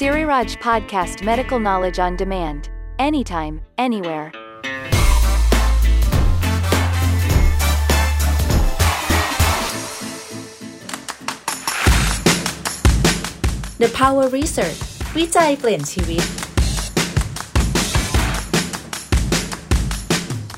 Siriraj Podcast Medical Knowledge on Demand. Anytime, anywhere. The Power Research วิจัยเปลี่ยนชีวิต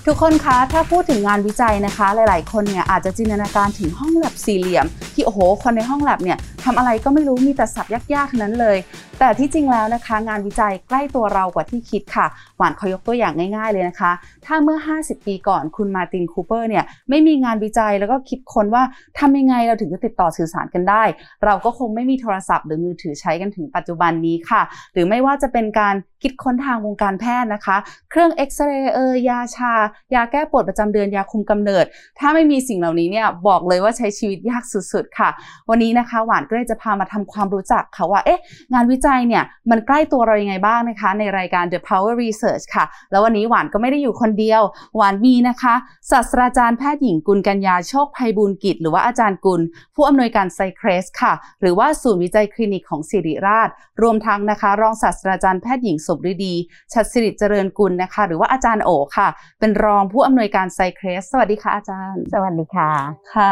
ทุกคนคะ ถ้าพูดถึงงานวิจัยนะคะ หลาย ๆ คนเนี่ยอาจจะจินตนาการถึงห้องแลบสี่เหลี่ยม ที่โอ้โห คนในห้องแลบเนี่ยทำอะไรก็ไม่รู้มีแต่สับยากๆทั้งนั้นเลย แต่ที่จริงแล้วนะคะ งานวิจัยใกล้ตัวเรากว่าที่คิดค่ะ หวานขอยกตัวอย่างง่ายๆเลยนะคะ ถ้าเมื่อ 50 ปีก่อนคุณมาตินคูเปอร์เนี่ยไม่มีงานวิจัยแล้วก็คิดค้นว่าทำยังไงเราถึงจะติดต่อสื่อสารกันได้ เราก็คงไม่มีโทรศัพท์หรือมือถือใช้กันถึงปัจจุบันนี้ค่ะ หรือไม่ว่าจะเป็นการคิดค้นทางวงการแพทย์นะคะ เครื่องเอ็กซเรย์เอยยาชา ยาแก้ปวดประจำเดือนยาคุมกำเนิด ถ้าไม่มีสิ่งเหล่านี้เนี่ยบอกเลยว่าใช้ชีวิตยากสุดๆค่ะ วันนี้นะคะ หวานก็เลยจะพามาทำความรู้จักค่ะว่าเอ๊ะงานวิจัยเนี่ยมันใกล้ตัวเรายังไงบ้างนะคะ ในรายการ The Power Research ค่ะ แล้ววันนี้หวานก็ไม่ได้อยู่คนเดียว หวานมีนะคะศาสตราจารย์แพทย์หญิงกุลกัญญาโชคภัยบูลย์กิจ หรือว่าอาจารย์กุล ผู้อำนวยการไซเครสค่ะ หรือว่าศูนย์วิจัยคลินิกของศิริราช รวมทั้งนะคะ รองศาสตราจารย์แพทย์หญิงสมฤดี ชัดสิริเจริญกุลนะคะ หรือว่าอาจารย์โอค่ะ เป็นรองผู้อำนวยการไซเครสสวัสดีค่ะอาจารย์ สวัสดีค่ะค่ะ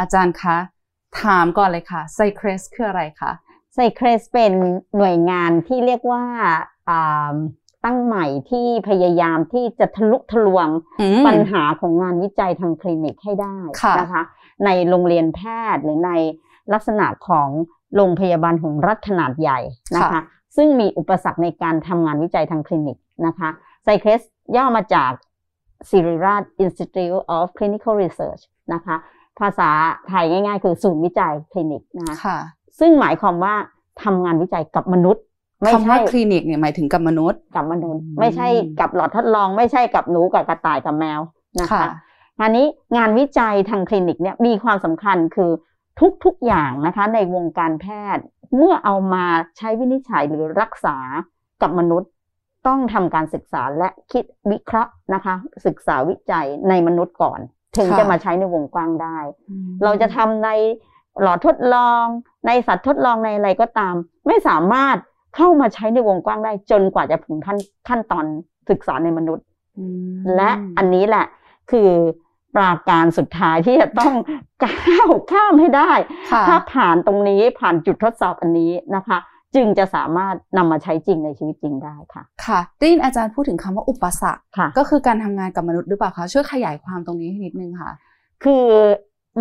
อาจารย์คะถามก่อนเลยค่ะไซเครสคืออะไรคะ ไซเครสเป็นหน่วยงานที่เรียกว่าอ่าตั้งใหม่ที่พยายามที่จะทะลุทะลวงอืมปัญหาของงานวิจัยทางคลินิกให้ได้ค่ะนะคะ ในโรงเรียนแพทย์หรือในลักษณะของโรงพยาบาลของรัฐขนาดใหญ่นะคะ ซึ่งมีอุปสรรคในการทำงานวิจัยทางคลินิกนะคะ SICRES ย่อมาจาก Siriraj Institute of Clinical Research นะคะ ภาษาไทยง่ายๆ คือศูนย์วิจัยคลินิกนะคะค่ะ ซึ่งหมายความว่าทำงานวิจัยกับมนุษย์ ไม่คำใช่ว่าคลินิกเนี่ยหมายถึงกับมนุษย์กับมนุษย์อืมไม่ใช่กับหลอดทดลอง ไม่ใช่กับหนูกับกระต่ายกับแมวนะคะค่ะงานนี้งานวิจัยทางคลินิกเนี่ยมีความสำคัญคือทุกๆอย่างนะคะ ในวงการแพทย์ เมื่อเอามาใช้วินิจฉัยหรือรักษากับมนุษย์ต้องทำการศึกษาและคิดวิเคราะห์นะคะ ศึกษาวิจัยในมนุษย์ก่อน ถึงค่ะจะมาใช้ในวงกว้างได้ เราจะทำใน หลอดทดลอง ในสัตว์ทดลองในอะไรก็ตาม ไม่สามารถเข้ามาใช้ในวงกว้างได้จนกว่าจะถึงขั้นขั้นตอนศึกษาในมนุษย์อืมและอันนี้แหละคือปราการสุดท้ายที่จะต้องก้าวข้ามให้ได้ค่ะถ้าผ่านตรงนี้ผ่านจุดทดสอบอันนี้นะคะ จึงจะสามารถนำมาใช้จริงในชีวิตจริงได้ค่ะ ค่ะได้ยินอาจารย์พูดถึงคำว่าอุปสรรคค่ะก็คือการทำงานกับมนุษย์หรือเปล่าคะช่วยขยายความตรงนี้ให้นิดนึงค่ะ คือ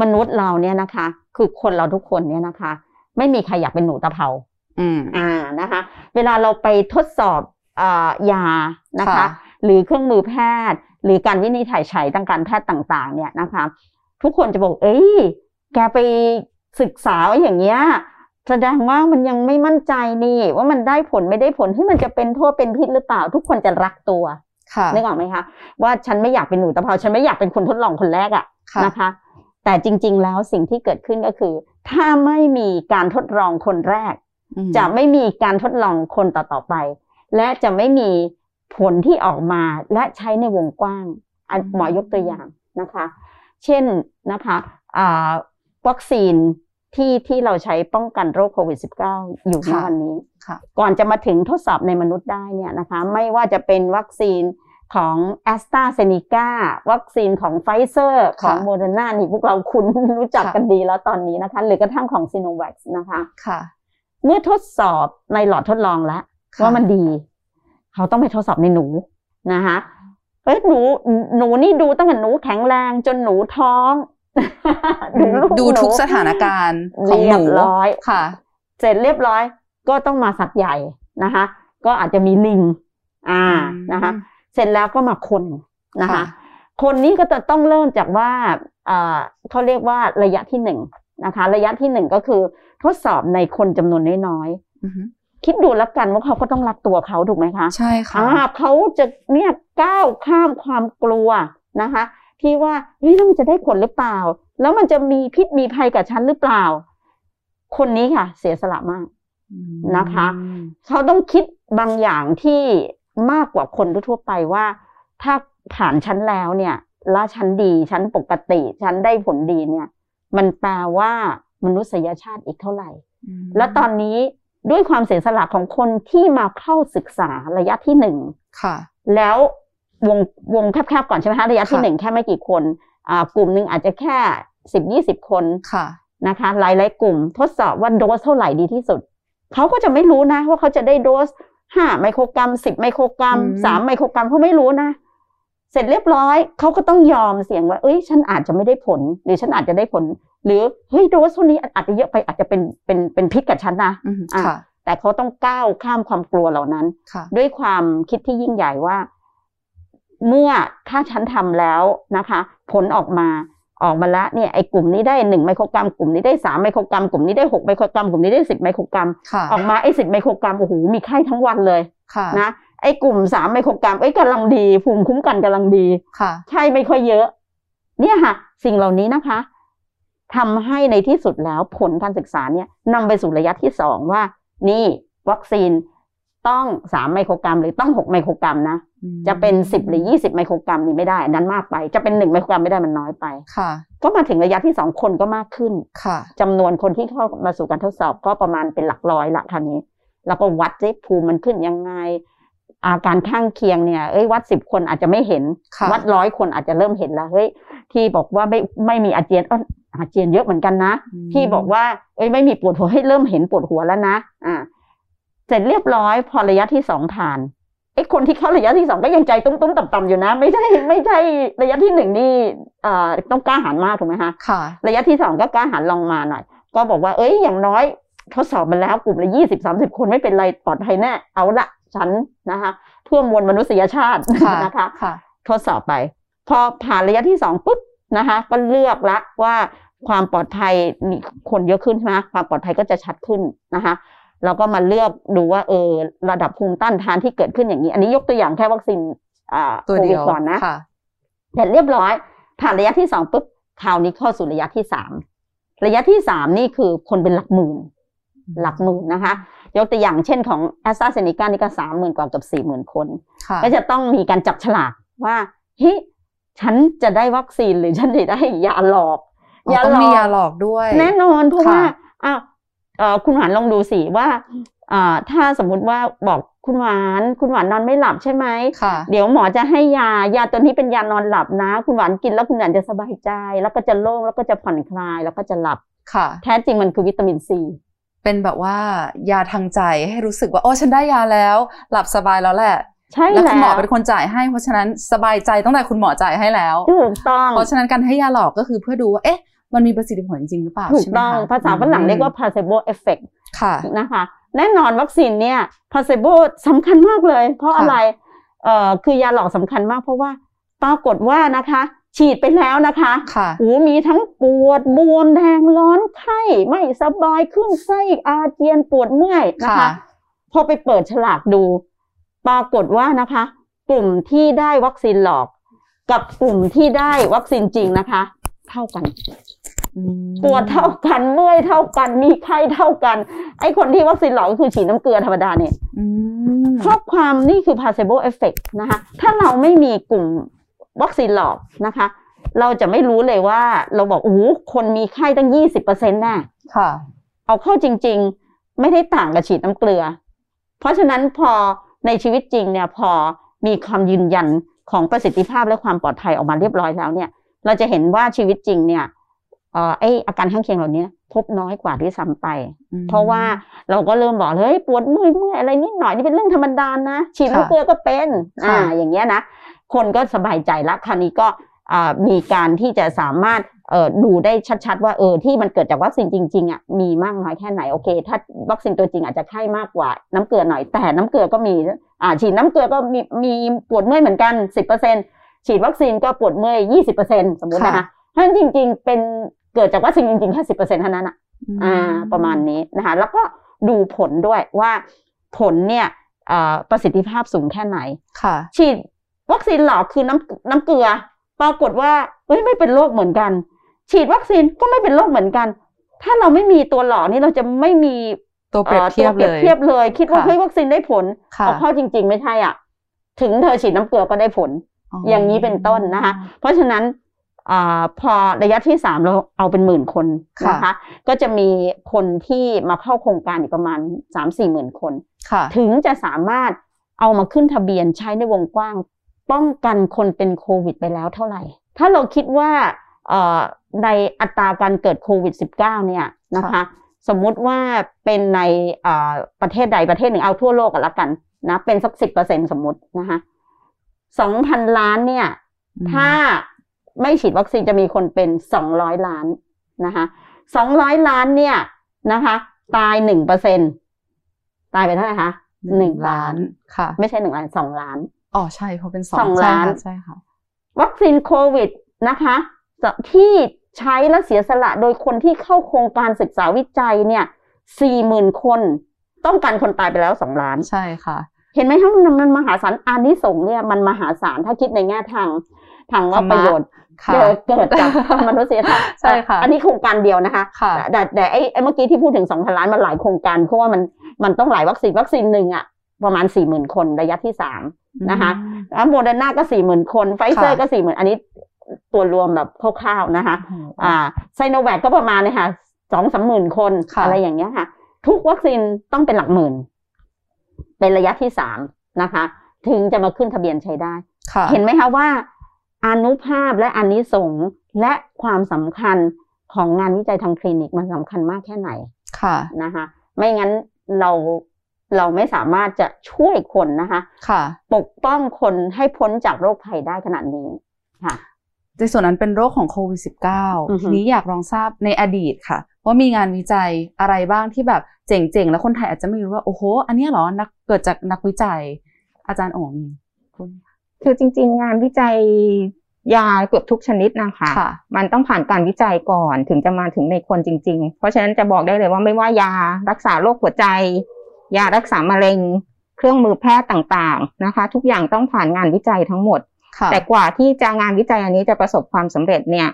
มนุษย์เราเนี่ยนะคะ คือคนเราทุกคนเนี่ยนะคะ ไม่มีใครอยากเป็นหนูตะเภาอืมอ่านะคะ เวลาเราไปทดสอบอายานะคะค่ะหรือเครื่องมือแพทย์ หรือการวินิจฉัยใช้ทางการแพทย์ต่างๆ เนี่ยนะคะ ทุกคนจะบอก เอ้ยแกไปศึกษาไว้อย่างเงี้ยแสดงว่ามันยังไม่มั่นใจนี่ว่ามันได้ผลไม่ได้ผลที่มันจะเป็นโทษเป็นพิษหรือเปล่า ทุกคนจะรักตัวค่ะนึกออกไหมคะว่าฉันไม่อยากเป็นหนูตะเภาฉันไม่อยากเป็นคนทดลองคนแรกอะค่ะนะคะ แต่จริง ๆ แล้วสิ่งที่เกิดขึ้นก็คือ ถ้าไม่มีการทดลองคนแรกอืมจะไม่มีการทดลองคนต่อๆไป และจะไม่มีผลที่ออกมาและใช้ในวงกว้างอันอืมหมอยกตัวอย่างนะคะ เช่นนะคะอ่าวัคซีนที่ที่เราใช้ป้องกันโรคโควิด -19 อยู่ในวันนี้ค่ะก่อนจะมาถึงทดสอบในมนุษย์ได้เนี่ยนะคะ ไม่ว่าจะเป็นวัคซีน ของ AstraZeneca วัคซีนของไฟเซอร์ของค่ะโมเดอร์นานี่พวกเราคุ้นรู้จักค่ะกันดีแล้วตอนนี้นะคะ หรือกระทั่งของซีโนแวคนะคะค่ะ เมื่อทดสอบในหลอดทดลองแล้วค่ะว่ามันดี เขาต้องไปทดสอบในหนูนะคะเอ้ยหนูหนูนี่ดูตั้งแต่หนูแข็งแรงจนหนูท้องลูกดูหนูทุกสถานการณ์ของหเรีนูยบร้อยค่ะ เสร็จเรียบร้อยก็ต้องมาสัตว์ใหญ่นะคะ ก็อาจจะมีลิง อ่าอืมนะคะ เสร็จแล้วก็มาคนนะคะค่ะคนนี้ก็จะต้องเริ่มจากว่าเอ่อเขาเรียกว่าระยะที่หนึ่งนะคะ ระยะที่หนึ่งก็คือทดสอบในคนจำนวนน้อยอือฮึๆคิดดูแล้วกันว่าเขาก็ต้องรักตัวเขาถูกไหมคะใช่ค่ะอ่าเขาจะเนี่ยก้าวข้ามความกลัวนะคะ ที่ว่าเฮ้ยแล้วมันจะได้ผลหรือเปล่า แล้วมันจะมีพิษมีภัยกับฉันหรือเปล่า คนนี้ค่ะ เสียสละมากนะคะอืมเขาต้องคิดบางอย่างที่ มากกว่าคนทั่วๆไปว่า ถ้าผ่านชั้นแล้วเนี่ยและชั้นดีชั้นปกติชั้นได้ผลดีเนี่ย มันแปลว่ามนุษยชาติอีกเท่าไหร่อืมแล้วตอนนี้ด้วยความเสียสละของคนที่มาเข้าศึกษาระยะที่หนึ่งค่ะแล้ววงวงแคบๆก่อนใช่ไหมคะระยะที่ค่ะหนึ่งแค่ไม่กี่คนอ่ากลุ่มหนึ่งอาจจะแค่สิบยี่สิบคนค่ะนะคะหลายๆกลุ่มทดสอบว่าโดสเท่าไหร่ดีที่สุด เขาก็จะไม่รู้นะว่าเขาจะได้โดส ห้าไมโครกรัมสิบไมโครกรัมอืมสามไมโครกรัมเขาไม่รู้นะ เสร็จเรียบร้อยเขาก็ต้องยอมเสี่ยงว่า เอ้ย ฉันอาจจะไม่ได้ผล หรือฉันอาจจะได้ผล หรือเฮ้ยโดสเท่านี้อาจจะเยอะไปอาจจะเป็นเป็นเป็นพิษกับฉันนะอืมอะค่ะแต่เขาต้องก้าวข้ามความกลัวเหล่านั้นค่ะด้วยความคิดที่ยิ่งใหญ่ว่า เมื่อถ้าฉันทำแล้วนะคะ ผลออกมา ออกมาแล้วเนี่ยไอ้กลุ่มนี้ได้หนึ่งไมโครกรัม กลุ่มนี้ได้สามไมโครกรัม กลุ่มนี้ได้หกไมโครกรัม กลุ่มนี้ได้สิบไมโครกรัมค่ะออกมาไอ้สิบไมโครกรัมโอ้โหมีไข้ทั้งวันเลยค่ะนะไอ้กลุ่มสามไมโครกรัมไอ้ยกำลังดี ภูมิคุ้มกันกำลังดีค่ะไข้ไม่ค่อยเยอะ เนี่ยค่ะ สิ่งเหล่านี้นะคะทำให้ในที่สุดแล้วผลการศึกษาเนี่ยนำไปสู่ระยะที่สองว่า นี่วัคซีน ต้องสามไมโครกรัม หรือต้องหกไมโครกรัมนะจะเป็นสิบหรือยี่สิบไมโครกรัมนี่ไม่ได้อันนั้นมากไป จะเป็นหนึ่งไมโครกรัมไม่ได้มันน้อยไปค่ะ ก็มาถึงระยะที่สองคนก็มากขึ้นค่ะจำนวนคนที่เข้ามาสู่การทดสอบก็ประมาณเป็นหลักร้อยละคันนี้ แล้วก็วัดซิภูมิมันขึ้นยังไง อาการข้างเคียงเนี่ยเอ้ยวัดสิบคนอาจจะไม่เห็นค่ะวัดร้อยคนอาจจะเริ่มเห็นแล้วเฮ้ยที่บอกว่าไม่ไม่มีอาเจียนเอ้ออาเจียนเยอะเหมือนกันนะที่บอกว่าเอ้ยไม่มีปวดหัวให้เริ่มเห็นปวดหัวแล้วนะอ่า เสร็จเรียบร้อยพอระยะที่สองผ่านไอ้คนที่เข้าระยะที่สองก็ยังใจตุ้มๆต่ำๆอยู่นะ ไม่ใช่ไม่ใช่ระยะที่หนึ่งนี่เอ่อต้องกล้าหาญมากถูกไหมคะค่ะ ระยะที่สองก็กล้าหาญลองมาหน่อย ก็บอกว่า เอ้ยอย่างน้อยทดสอบมาแล้วกลุ่มละยี่สิบสามสิบคนไม่เป็นไรปลอดภัยแน่เอาละฉันนะคะเพื่อมวลมนุษยชาติค่ะนะคะค่ะทดสอบไป พอผ่านระยะที่สองปุ๊บนะคะ ก็เลือกละว่าความปลอดภัยมีคนเยอะขึ้นใช่ไหมความปลอดภัยก็จะชัดขึ้นนะคะ เราก็มาเลือกดูว่าเออระดับภูมิต้านทานที่เกิดขึ้นอย่างนี้ อันนี้ยกตัวอย่างแค่วัคซีนอ่าตัวโคเดีวิดยวก่อนนะค่ะเสร็จเรียบร้อย ผ่านระยะที่สองปุ๊บคราวนี้เข้าสู่ระยะที่สามระยะที่สามนี่คือคนเป็นหลักหมื่น หลักหมื่นนะคะ ยกตัวอย่างเช่นของแอสตราเซเนกานี่ก็สามหมื่นกว่าเกับสี่หมื่นคนค่ะก็จะต้องมีการจับฉลากว่าเฮ้ยฉันจะได้วัคซีนหรือฉันจะได้ยาหลอกอ๋อต้องมียาหลอกด้วย แน่นอนเพราะค่ะว่าอ้าวเอ่อ คุณหวานลองดูสิว่าอ่าถ้าสมมุติว่าบอกคุณหวาน คุณหวานนอนไม่หลับใช่ไหมค่ะเดี๋ยวหมอจะให้ยายาตัวนี้เป็นยานอนหลับนะ คุณหวานกินแล้วคุณหวานจะสบายใจ แล้วก็จะโล่งแล้วก็จะผ่อนคลายแล้วก็จะหลับค่ะ แท้จริงมันคือวิตามินซีเป็นแบบว่ายาทางใจให้รู้สึกว่าโอ้ฉันได้ยาแล้ว หลับสบายแล้วแหละใช่แล้วแล้วคุณหมอเป็นคนจ่ายให้ เพราะฉะนั้นสบายใจตั้งแต่คุณหมอจ่ายให้แล้วถูกต้องเพราะฉะนั้นการให้ยาหลอกก็คือเพื่อดูว่าเอ๊ะ มันมีประสิทธิผลจริงหรือเปล่าถูกใช่ไหมต้องคะภาษาฝรั่งเรียกว่า placebo effect ค่ะนะคะแน่นอนวัคซีนเนี่ย placebo สำคัญมากเลย เพราะค่ะอะไรเอ่อคือยาหลอกสำคัญมากเพราะว่าปรากฏว่านะคะ ฉีดไปแล้วนะคะค่ะโอ้มีทั้งปวดบวมแดงร้อนไข้ไม่สบายขึ้นไส้อาเจียนปวดเมื่อยนะคะค่ะพอไปเปิดฉลากดู ปรากฏว่านะคะ กลุ่มที่ได้วัคซีนหลอก กับกลุ่มที่ได้วัคซีนจริงนะคะ เท่ากันอืม ปวดเท่ากันเมื่อยเท่ากันมีไข้เท่ากัน ไอ้คนที่วัคซีนหลอกก็คือฉีดน้ำเกลือธรรมดาเนี่ยอืมเพราะความนี่คือ placebo effect นะคะถ้าเราไม่มีกลุ่มวัคซีนหลอกนะคะ เราจะไม่รู้เลยว่าเราบอกโอ้โหคนมีไข้ตั้งยี่สิบเปอร์เซ็นต์น่ะค่ะ เอาเข้าจริง ๆ ไม่ได้ต่างกับฉีดน้ำเกลือ เพราะฉะนั้นพอในชีวิตจริงเนี่ยพอมีความยืนยันของประสิทธิภาพและความปลอดภัยออกมาเรียบร้อยแล้วเนี่ย เราจะเห็นว่าชีวิตจริงเนี่ยเอ่อไออาการข้างเคียงเหล่านี้พบน้อยกว่าที่ซ้ำไป เพราะว่าเราก็เริ่มบอกเลยเฮ้ยปวดเมื่อยเมื่อยอะไรนิดหน่อยนี่เป็นเรื่องธรรมดานะฉีดน้ำเกลือก็เป็นอ่าค่ะอย่างเงี้ยนะคนก็สบายใจละคราวนี้ก็อ่ามีการที่จะสามารถเอ่อดูได้ชัดๆ ว่าเออที่มันเกิดจากวัคซีนจริงๆอะมีมากน้อยแค่ไหนโอเค ถ้าวัคซีนตัวจริงอาจจะไข้มากกว่าน้ำเกลือหน่อยแต่น้ำเกลือก็มีอ่าฉีดน้ำเกลือก็มีมีปวดเมื่อยเหมือนกันสิบเปอร์เซ็นฉีดวัคซีนก็ปวดเมื่อยยี่สิบเปอร์เซ็นสมมตินะคะเพราะฉะนั้นจริง ๆ เป็น เกิดจากวัคซีนจริงๆแค่สิบเปอร์เซ็นเท่านั้นอะอ่าประมาณนี้นะคะแล้วก็ดูผลด้วยว่าผลเนี่ยเอ่อประสิทธิภาพสูงแค่ไหนค่ะ ฉีดวัคซีนหลอกคือน้ำน้ำเกลือ ปรากฏว่าเฮ้ยไม่เป็นโรคเหมือนกัน ฉีดวัคซีนก็ไม่เป็นโรคเหมือนกัน ถ้าเราไม่มีตัวหลอกนี่เราจะไม่มีตัวเปรียบอ่อเทียบตัวเปรียบเลยเทียบเลย คิดว่าค่ะเฮ้ยวัคซีนได้ผลค่ะเอาเข้าจริง ๆ ไม่ใช่อะ ถึงเธอฉีดน้ำเกลือก็ได้ผล อย่างนี้เป็นต้นนะคะ เพราะฉะนั้น อาพอระยะที่สามเราเอาเป็นหมื่นคนค่ะนะคะ ก็จะมีคนที่มาเข้าโครงการอีกประมาณสามสี่หมื่นคนค่ะถึงจะสามารถเอามาขึ้นทะเบียนใช้ในวงกว้าง ป้องกันคนเป็นโควิดไปแล้วเท่าไหร่ ถ้าเราคิดว่าเอ่อในอัตราการเกิดโควิด -19 เนี่ยนะคะสมมุติว่าเป็นในเอ่อประเทศใดประเทศหนึ่งเอาทั่วโลกกันละกันนะเป็นสักสิบเปอร์เซ็นสมมตินะคะสองพันล้านเนี่ยอืมถ้า ไม่ฉีดวัคซีนจะมีคนเป็นสองร้อยล้านนะคะสองร้อยล้านเนี่ยนะคะ ตายหนึ่งเปอร์เซ็นตายไปเท่าไหร่คะหนึ่งล้านค่ะ ไม่ใช่หนึ่งล้านสองล้าน อ๋อใช่เพราะเป็นสองสองใช่ล้านค่ะใช่ค่ะ วัคซีนโควิดนะคะที่ใช้และเสียสละโดยคนที่เข้าโครงการศึกษาวิจัยเนี่ยสี่หมื่นคนต้องการคนตายไปแล้วสองล้าน ใช่ค่ะ เห็นไหมคะมันมันมหาศาลอานิสงส์เนี่ยมันมหาศาลถ้าคิดในแง่ทางทางว่าธรรมะประโยชน์ค่ะ เกิดเกิดจากมนุษยธรรมใช่ค่ะอันนี้โครงการเดียวนะคะค่ะแต่แต่แต่ไอ้ไอ้เมื่อกี้ที่พูดถึงสองพันล้านมันหลายโครงการเพราะว่ามันมันต้องหลายวัคซีนวัคซีนหนึ่งอะประมาณสี่หมื่นคนระยะที่สามนะคะอืมแล้วโมเดอร์นาก็สี่หมื่นคนไฟเซอร์ค่ะก็สี่หมื่นอันนี้ตัวรวมแบบคร่าวๆนะคะโอ้โหอ่าไซโนแวคก็ประมาณเนี่ยค่ะสองสามหมื่นคนค่ะอะไรอย่างเงี้ยค่ะ ทุกวัคซีนต้องเป็นหลักหมื่น เป็นระยะที่สามนะคะ ถึงจะมาขึ้นทะเบียนใช้ได้ค่ะเห็นไหมคะว่า อานุภาพและอานิสงส์และความสำคัญของงานวิจัยทางคลินิกมันสำคัญมากแค่ไหนค่ะนะคะ ไม่งั้นเราเราไม่สามารถจะช่วยคนนะคะค่ะ ปกป้องคนให้พ้นจากโรคภัยได้ขนาดนี้ค่ะในส่วนนั้นเป็นโรคของโควิดอือฮึ -19 ทีนี้อยากลองทราบในอดีตค่ะ ว่ามีงานวิจัยอะไรบ้างที่แบบเจ๋งๆ แล้วคนไทยอาจจะไม่รู้ว่า โอ้โห อันเนี้ยเหรอนักเกิดจากนักวิจัยอาจารย์โอ๋มีพูดคือจริง ๆ งานวิจัย ยาเกือบทุกชนิดนะคะค่ะมันต้องผ่านการวิจัยก่อนถึงจะมาถึงในคนจริง ๆ เพราะฉะนั้นจะบอกได้เลยว่าไม่ว่ายารักษาโรคหัวใจ ยารักษามะเร็ง เครื่องมือแพทย์ต่างๆนะคะ ทุกอย่างต้องผ่านงานวิจัยทั้งหมดค่ะแต่กว่าที่จะงานวิจัยอันนี้จะประสบความสำเร็จเนี่ย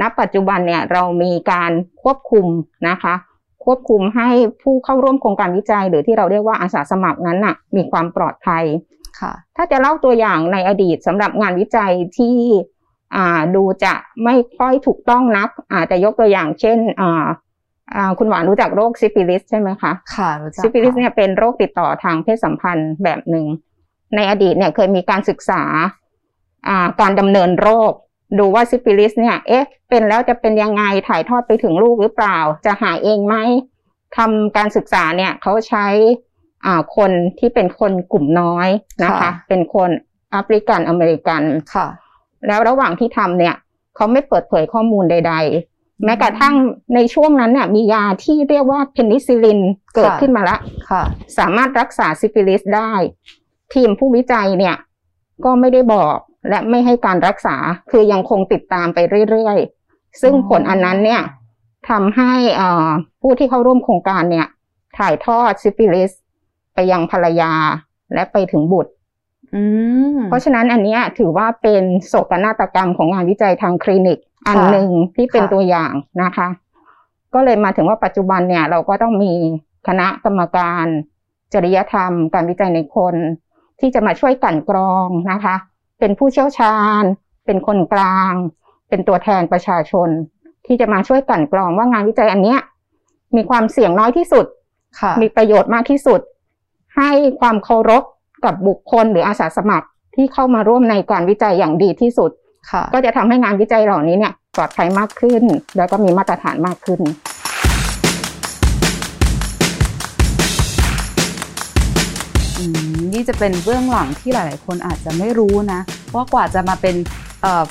ณ ปัจจุบันเนี่ยเรามีการควบคุมนะคะ ควบคุมให้ผู้เข้าร่วมโครงการวิจัย หรือที่เราเรียกว่าอาสาสมัครนั้นน่ะ มีความปลอดภัยค่ะถ้าจะเล่าตัวอย่างในอดีตสำหรับงานวิจัยที่อ่า ดูจะไม่ค่อยถูกต้องนักอาจจะยกตัวอย่างเช่นอ่าอ่าคุณหวานรู้จักโรคซิฟิลิสใช่ไหมคะค่ะรู้จักซิฟิลิสค่ะเนี่ยเป็นโรคติดต่อทางเพศสัมพันธ์แบบหนึ่งในอดีตเนี่ยเคยมีการศึกษาอ่าการดำเนินโรค ดูว่าซิฟิลิสเนี่ยเอ๊ะเป็นแล้วจะเป็นยังไงถ่ายทอดไปถึงลูกหรือเปล่า จะหายเองไหมทำการศึกษาเนี่ยเขาใช้อ่าคนที่เป็นคนกลุ่มน้อยนะคะค่ะเป็นคนแอฟริกันอเมริกันค่ะ แล้วระหว่างที่ทำเนี่ยเขาไม่เปิดเผยข้อมูลใด ๆ แม้กระทั่งในช่วงนั้นเนี่ยมียาที่เรียกว่าเพนิซิลินเกิดค่ะขึ้นมาแล้วค่ะ สามารถรักษาซิฟิลิสได้ ทีมผู้วิจัยเนี่ย ก็ไม่ได้บอกและไม่ให้การรักษาคือยังคงติดตามไปเรื่อยๆ ซึ่งอ๋อผลอันนั้นเนี่ยทำให้เอ่อผู้ที่เข้าร่วมโครงการเนี่ย ถ่ายทอดซิฟิลิสไปยังภรรยาและไปถึงบุตรอืม เพราะฉะนั้นอันเนี้ยถือว่าเป็นโศกนาฏกรรมของงานวิจัยทางคลินิก อันค่ะหนึ่งที่เป็นค่ะตัวอย่างนะคะ ก็เลยมาถึงว่าปัจจุบันเนี่ย เราก็ต้องมีคณะกรรมการ จริยธรรม การวิจัยในคน ที่จะมาช่วยกลั่นกรองนะคะ เป็นผู้เชี่ยวชาญ เป็นคนกลาง เป็นตัวแทนประชาชน ที่จะมาช่วยกลั่นกรองว่างานวิจัยอันเนี้ยมีความเสี่ยงน้อยที่สุดค่ะมีประโยชน์มากที่สุด ให้ความเคารพ กับบุคคลหรืออาสาสมัครที่เข้ามาร่วมในการวิจัยอย่างดีที่สุดค่ะก็จะทำให้งานวิจัยเหล่านี้เนี่ยปลอดภัยมากขึ้น แล้วก็มีมาตรฐานมากขึ้นอืมนี่จะเป็นเบื้องหลังที่หลาย ๆ คนอาจจะไม่รู้นะว่ากว่าจะมาเป็นเอ่อ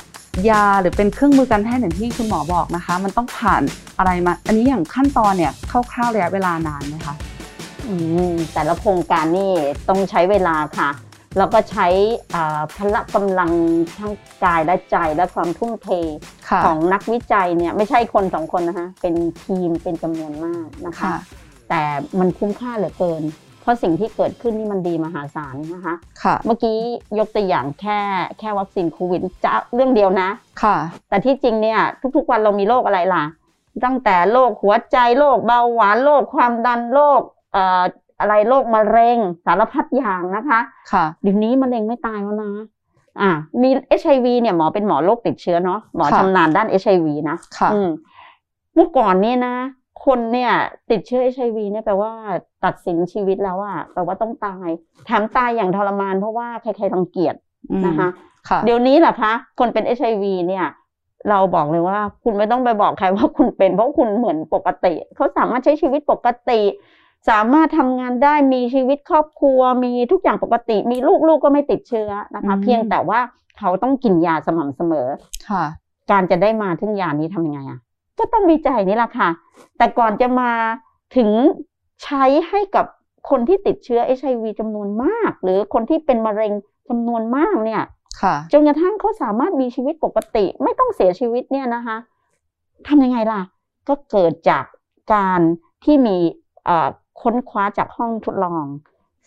ยาหรือเป็นเครื่องมือการแพทย์อย่างที่คุณหมอบอกนะคะ มันต้องผ่านอะไรมา อันนี้อย่างขั้นตอนเนี่ยคร่าว ๆ ระยะเวลานานไหมคะอืม แต่ละโครงการนี่ต้องใช้เวลาค่ะ แล้วก็ใช้อ่าพละกำลังทั้งกายและใจและความทุ่มเทค่ะของนักวิจัยเนี่ยไม่ใช่คนสองคนนะคะเป็นทีมเป็นจำนวนมากนะคะค่ะแต่มันคุ้มค่าเหลือเกิน เพราะสิ่งที่เกิดขึ้นนี่มันดีมหาศาลนะคะค่ะเมื่อกี้ยกตัวอย่างแค่แค่วัคซีนโควิดจะเรื่องเดียวนะค่ะ แต่ที่จริงเนี่ยทุกๆวันเรามีโรคอะไรล่ะตั้งแต่โรคหัวใจโรคเบาหวานโรคความดันโรคเอ่ออะไรโรคมะเร็งสารพัดอย่างนะคะค่ะเดี๋ยวนี้มะเร็งไม่ตายแล้วนะอ่ามี HIV เนี่ยหมอเป็นหมอโรคติดเชื้อเนาะหมอค่ะชำนาญด้าน HIV นะค่ะอืมเมื่อก่อนเนี่ยนะ คนเนี่ยติดเชื้อ HIV เนี่ยแปลว่าตัดสินชีวิตแล้วอะแปลว่าต้องตายแถมตายอย่างทรมานเพราะว่าใครๆรังเกียจอืมนะคะค่ะเดี๋ยวนี้แหละคะคนเป็น HIV เนี่ย เราบอกเลยว่า คุณไม่ต้องไปบอกใครว่าคุณเป็น เพราะคุณเหมือนปกติ เขาสามารถใช้ชีวิตปกติ สามารถทำงานได้มีชีวิตครอบครัว มีทุกอย่างปกติ มีลูกลูกก็ไม่ติดเชื้อนะคะอืมเพียงแต่ว่าเขาต้องกินยาสม่ำเสมอค่ะ การจะได้มาถึงยานี้ทำยังไงอะก็ต้องวิจัยนี่แหละค่ะ แต่ก่อนจะมาถึงใช้ให้กับคนที่ติดเชื้อ HIV จำนวนมาก หรือคนที่เป็นมะเร็งจำนวนมากเนี่ยค่ะจนกระทั่งเขาสามารถมีชีวิตปกติ ไม่ต้องเสียชีวิตเนี่ยนะคะทำยังไงล่ะ ก็เกิดจากการที่มีเอ่อ ค้นคว้าจากห้องทดลอง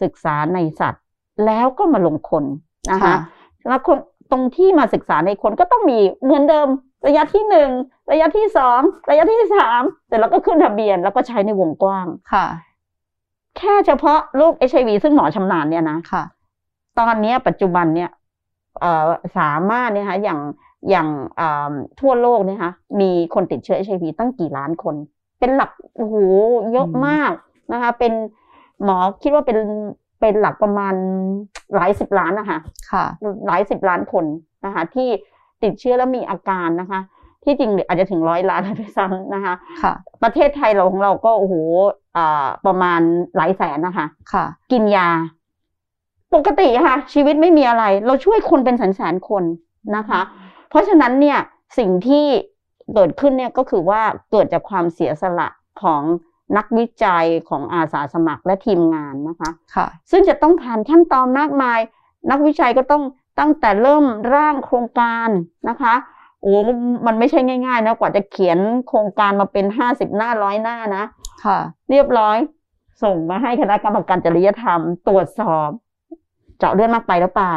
ศึกษาในสัตว์ แล้วก็มาลงคนนะคะค่ะแล้วคนตรงที่มาศึกษาในคนก็ต้องมีเหมือนเดิม ระยะที่หนึ่งระยะที่สองระยะที่สามเสร็จแล้วก็ขึ้นทะเบียนแล้วก็ใช้ในวงกว้างค่ะ แค่เฉพาะโรคเอชไอวีซึ่งหมอชำนาญเนี่ยนะค่ะ ตอนเนี้ยปัจจุบันเนี่ยเอ่อสามารถเนี่ยคะอย่างอย่างอ่าทั่วโลกเนี่ยคะมีคนติดเชื้อ HIV ตั้งกี่ล้านคน เป็นหลักโอ้โหเยอะอืมมาก นะคะ เป็นหมอคิดว่าเป็นเป็นหลักประมาณหลายสิบล้านนะคะค่ะ หลายสิบล้านคนนะคะ ที่ติดเชื้อแล้วมีอาการนะคะ ที่จริงอาจจะถึงร้อยล้านด้วยซ้ำนะคะ ค่ะ ประเทศไทยเราของเราก็โอ้โหอ่าประมาณหลายแสนนะคะ ค่ะ กินยา ปกติอะค่ะ ชีวิตไม่มีอะไร เราช่วยคนเป็นแสนแสนๆคนนะคะ เพราะฉะนั้นเนี่ยสิ่งที่เกิดขึ้นเนี่ยก็คือว่าเกิดจากความเสียสละของ นักวิจัยของอาสาสมัครและทีมงานนะคะค่ะซึ่งจะต้องผ่านขั้นตอนมากมาย นักวิจัยก็ต้องตั้งแต่เริ่มร่างโครงการนะคะโอ้มันไม่ใช่ง่ายๆนะกว่าจะเขียนโครงการมาเป็นห้าสิบหน้าร้อยหน้านะค่ะ เรียบร้อย ส่งมาให้คณะกรรมการจริยธรรม ตรวจสอบ เจาะเลือดมากไปหรือเปล่า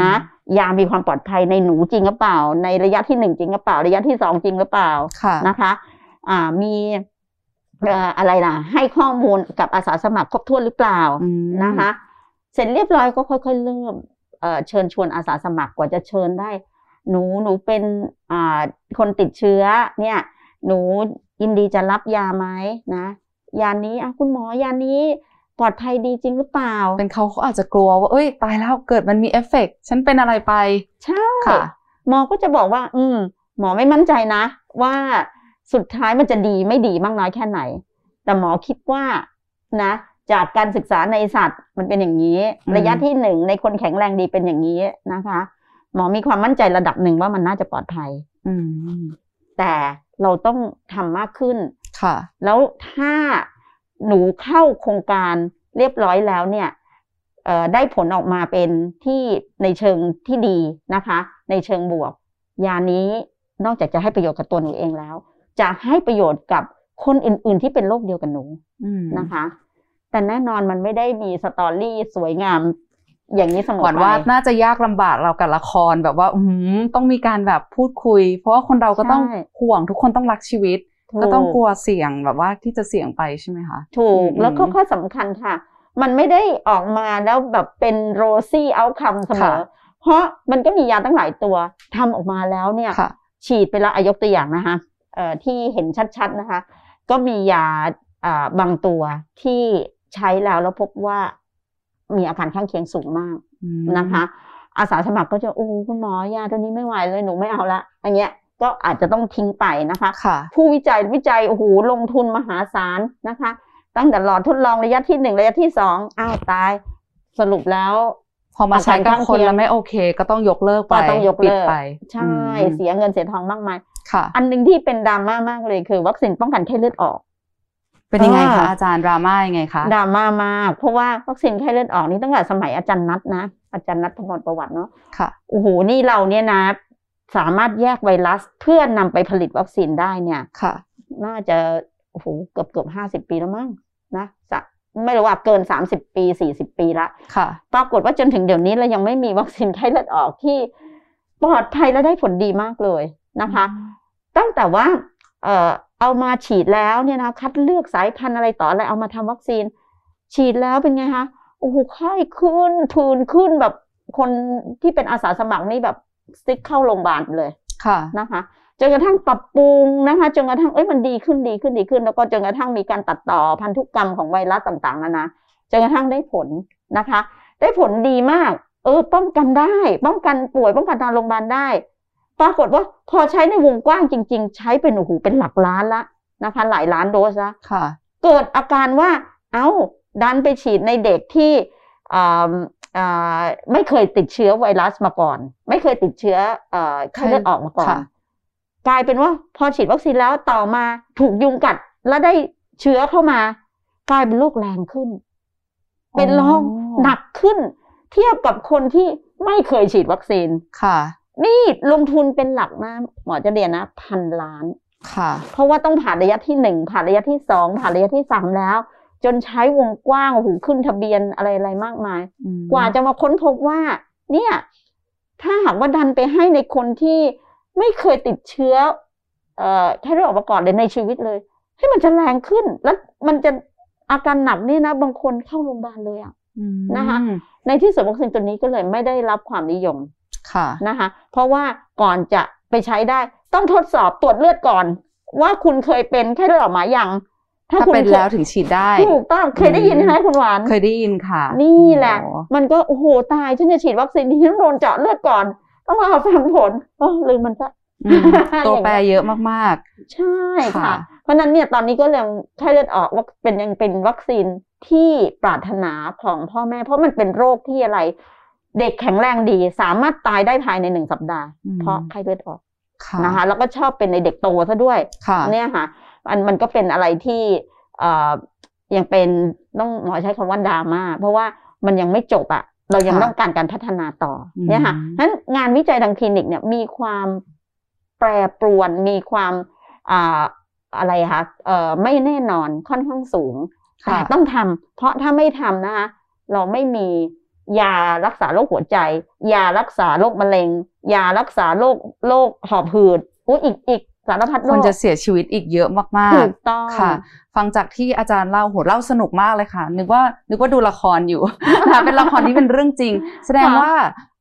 นะยามีความปลอดภัยในหนูจริงหรือเปล่า ในระยะที่หนึ่งจริงหรือเปล่า ระยะที่สองจริงหรือเปล่าค่ะนะคะ อ่ามีเอ่ออะไรล่ะให้ข้อมูลกับอาสาสมัครครบถ้วนหรือเปล่าอืมนะคะ เสร็จเรียบร้อยก็ค่อยๆเริ่มเอ่อเชิญชวนอาสาสมัครกว่าจะเชิญได้ หนูหนูเป็นอ่าคนติดเชื้อเนี่ย หนูยินดีจะรับยาไหมนะยานี้อะคุณหมอยานี้ปลอดภัยดีจริงหรือเปล่า เป็นเขาเขาอาจจะกลัวว่าเอ้ยตายแล้วเกิดมันมีเอฟเฟกต์ฉันเป็นอะไรไป ใช่ค่ะ หมอก็จะบอกว่า อืมหมอไม่มั่นใจนะ ว่า สุดท้ายมันจะดีไม่ดีมากน้อยแค่ไหน แต่หมอคิดว่านะ จากการศึกษาในสัตว์มันเป็นอย่างนี้อืมระยะที่หนึ่งในคนแข็งแรงดีเป็นอย่างนี้นะคะ หมอมีความมั่นใจระดับหนึ่งว่ามันน่าจะปลอดภัย อืมแต่เราต้องทำมากขึ้นค่ะ แล้วถ้าหนูเข้าโครงการเรียบร้อยแล้วเนี่ยเอ่อได้ผลออกมาเป็นที่ในเชิงที่ดีนะคะ ในเชิงบวก ยานี้นอกจากจะให้ประโยชน์กับตัวหนูเองแล้ว จะให้ประโยชน์กับคนอื่น ๆ ที่เป็นโรคเดียวกันหนูอืมนะคะ แต่แน่นอนมันไม่ได้มีสตอรี่สวยงาม อย่างนี้เสมอหวังไปว่าน่าจะยากลำบากเรากับละครแบบว่าอืมต้องมีการแบบพูดคุย เพราะว่าคนเราก็ต้องใช่ห่วงทุกคนต้องรักชีวิตถูกก็ต้องกลัวเสี่ยงแบบว่าที่จะเสี่ยงไปใช่ไหมคะถูกอืมแล้วก็ข้อสำคัญค่ะ มันไม่ได้ออกมาแล้วแบบเป็นโรซี่เอาคัมเสมอค่ะเพราะมันก็มียาตั้งหลายตัวทำออกมาแล้วเนี่ยค่ะฉีดไปแล้วอายกตัวอย่างนะคะเอ่อ ที่เห็นชัดๆนะคะ ก็มียาอ่าบางตัวที่ใช้แล้วแล้วพบว่ามีอาการข้างเคียงสูงมากอืมนะคะ อาสาสมัครก็จะโอ้คุณหมอยาตัวนี้ไม่ไหวเลยหนูไม่เอาละอันเงี้ยก็อาจจะต้องทิ้งไปนะคะค่ะผู้วิจัยวิจัยโอ้โหลงทุนมหาศาลนะคะ ตั้งแต่หลอดทดลองระยะที่หนึ่งระยะที่สองอ้าวตายสรุปแล้ว พอมาใช้กับอาการข้างคนเคียงแล้วไม่โอเค ก็ต้องยกเลิกไปก็ต้องยกปิดเลิกไป ใช่อืมเสียเงินเสียทองมากมายค่ะ อันหนึ่งที่เป็นดราม่ามากเลยคือ วัคซีนป้องกันไข้เลือดออก เป็นยังไงอ่าคะอาจารย์ดราม่ายังไงคะดราม่ามาก เพราะว่าวัคซีนไข้เลือดออกนี่ตั้งแต่สมัยอาจารย์นัทนะอาจารย์นัทพมรประวัติเนาะค่ะโอ้โหนี่เราเนี่ยนะ สามารถแยกไวรัสเพื่อนำไปผลิตวัคซีนได้เนี่ยค่ะ น่าจะโอ้โหเกือบเกือบห้าสิบปีแล้วมั้งนะสักไม่รู้ว่าเกินสามสิบปีสี่สิบปีละค่ะ ปรากฏว่าจนถึงเดี๋ยวนี้เรายังไม่มีวัคซีนไข้เลือดออกที่ปลอดภัยและได้ผลดีมากเลย นะคะ ตั้งแต่ว่าเอ่อเอามาฉีดแล้วเนี่ยนะคัดเลือกสายพันธุ์อะไรต่ออะไรเอามาทำวัคซีน ฉีดแล้วเป็นไงคะโอ้โหไข้ขึ้นผื่นขึ้นแบบคนที่เป็นอาสาสมัครนี่แบบสติ๊กเข้าโรงพยาบาลเลยค่ะนะคะจนกระทั่งปรับปรุงนะคะจนกระทั่งเอ้ยมันดีขึ้นดีขึ้นดีขึ้น แล้วก็จนกระทั่งมีการตัดต่อพันธุกรรมของไวรัสต่างๆนานาจนกระทั่งได้ผลนะคะ ได้ผลดีมาก เออป้องกันได้ ป้องกันป่วยป้องกันนอนโรงพยาบาลได้ ปรากฏว่าพอใช้ในวงกว้างจริง ๆ ใช้เป็นโอ้โหเป็นหลักล้านละนะคะหลายล้านโดสละค่ะเกิดอาการว่า เอ้า ดันไปฉีดในเด็กที่อ่าอ่าไม่เคยติดเชื้อไวรัสมาก่อน ไม่เคยติดเชื้อเอ่อไข้เลือดออกมาก่อนค่ะกลายเป็นว่าพอฉีดวัคซีนแล้วต่อมาถูกยุงกัดแล้วได้เชื้อเข้ามา กลายเป็นโรคแรงขึ้น เป็นโรคหนักขึ้น เทียบกับคนที่ไม่เคยฉีดวัคซีนค่ะ นี่ลงทุนเป็นหลักนะหมอจะเรียนนะพันล้านค่ะ เพราะว่าต้องผ่านระยะที่หนึ่งผ่านระยะที่สองผ่านระยะที่สามแล้ว จนใช้วงกว้างโอ้โหขึ้นทะเบียนอะไรอะไรมากมายอืมกว่าจะมาค้นพบว่า เนี่ย ถ้าหากว่าดันไปให้ในคนที่ไม่เคยติดเชื้อ เอ่อแค่เรื่องออกมาก่อนเลยในชีวิตเลยให้มันจะแรงขึ้น แล้วมันจะอาการหนักนี่นะบางคนเข้าโรงพยาบาลเลยอะอืมนะคะ ในที่สุดวัคซีนตัวนี้ก็เลยไม่ได้รับความนิยม ค่ะนะคะ เพราะว่าก่อนจะไปใช้ได้ต้องทดสอบตรวจเลือดก่อน ว่าคุณเคยเป็นแค่เลือดออกมาอย่างถ้าคุณเป็นคยแล้วถึงฉีดได้ถูกต้องเคยได้ยินไหมคุณหวานเคยได้ยินค่ะ นี่แหละโอ้มันก็โอ้โหตายฉันจะฉีดวัคซีนที่ฉันโดนเจาะเลือดก่อน ต้องรอฟังผลโอ้ลืมมันซะอืมตัวแปรเยอะมากใช่ค่ะค่ะ เพราะฉะนั้นเนี่ยตอนนี้ก็ยังไข้เลือดออกว่าเป็นยังเป็นวัคซีนที่ปรารถนาของพ่อแม่ เพราะมันเป็นโรคที่อะไร เด็กแข็งแรงดี สามารถตายได้ภายในหนึ่งสัปดาห์อืมเพราะไข้เลือดออกๆค่ะนะคะ แล้วก็ชอบเป็นในเด็กโตซะด้วยค่ะเนี่ยค่ะมันมันก็เป็นอะไรที่เอ่อยังเป็นต้องหมอใช้คำว่าดราม่าเพราะว่ามันยังไม่จบอะเรายังค่ะต้องการการพัฒนาต่ออมเนี่ยค่ะนั้นงานวิจัยทางคลินิกเนี่ยมีความแปรปรวนมีความอ่าอะไรคะเอ่อไม่แน่นอนค่อนข้างสูงค่ะแต่ต้องทำเพราะถ้าไม่ทำนะคะเราไม่มี ยารักษาโรคหัวใจ ยารักษาโรคมะเร็ง ยารักษาโรคโรคหอบหืดอุ้ยอีกอีกสารพัดโรคนคจะเสียชีวิตอีกเยอะมากถูกต้องๆค่ะ ฟังจากที่อาจารย์เล่าโหเล่าสนุกมากเลยค่ะ นึกว่านึกว่าดูละครอยู่นะคะเป็นละครที่เป็นเรื่องจริง แสดงว่าเอ่อ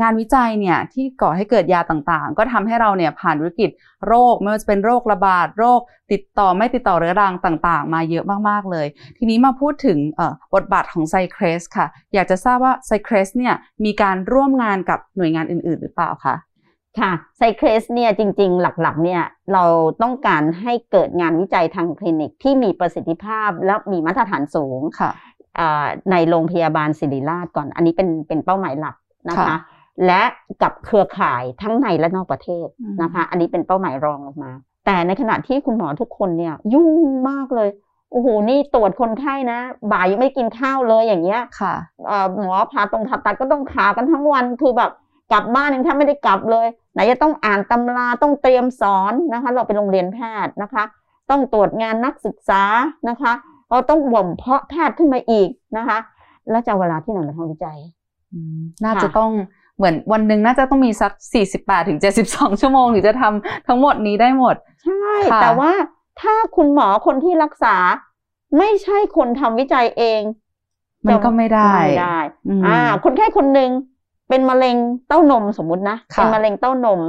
งานวิจัยเนี่ยที่ก่อให้เกิดยาต่างๆ ก็ทำให้เราเนี่ยผ่านวิกฤตโรคไม่ว่าจะเป็นโรคระบาดโรค ติดต่อไม่ติดต่อเรื้อรังต่างๆ มาเยอะมากๆเลย ทีนี้มาพูดถึงเอ่อบทบาทของไซเครสค่ะ อยากจะทราบว่าไซเครสเนี่ยมีการร่วมงานกับหน่วยงานอื่น ๆ หรือเปล่าคะค่ะไซเครสเนี่ยจริงๆ หลักๆเนี่ยเราต้องการให้เกิดงานวิจัยทางคลินิกที่มีประสิทธิภาพและมีมาตรฐานสูงค่ะอ่าในโรงพยาบาลศิริราชก่อน อันนี้เป็นเป็นเป้าหมายหลัก นะคะค่ะและกับเครือข่ายทั้งในและนอกประเทศอืมนะคะ อันนี้เป็นเป้าหมายรองลงมา แต่ในขณะที่คุณหมอทุกคนเนี่ยยุ่งมากเลยโอ้โห นี่ตรวจคนไข้นะ บ่ายยังไม่กินข้าวเลยอย่างเงี้ย ค่ะเอ่อหมอผ่าตรงผ่าตัดก็ต้องขากันทั้งวัน คือแบบกลับบ้านยังแทบไม่ได้กลับเลย ไหนจะต้องอ่านตำรา ต้องเตรียมสอนนะคะ เราเป็นโรงเรียนแพทย์นะคะ ต้องตรวจงานนักศึกษานะคะ เราต้องบ่มเพาะแพทย์ขึ้นมาอีกนะคะ แล้วจะเอาเวลาที่ไหนมาทำวิจัยอืม น่าค่ะจะต้องเหมือนวันหนึ่งน่าจะต้องมีสัก 48ถึง72 ชั่วโมงถึงจะทำทั้งหมดนี้ได้หมด ใช่ค่ะแต่ว่าถ้าคุณหมอคนที่รักษา ไม่ใช่คนทำวิจัยเอง มันก็ไม่ได้ไม่ได้อืมอ่า คนไข้คนหนึ่งเป็นมะเร็งเต้านมสมมุตินะค่ะเป็นมะเร็งเต้านม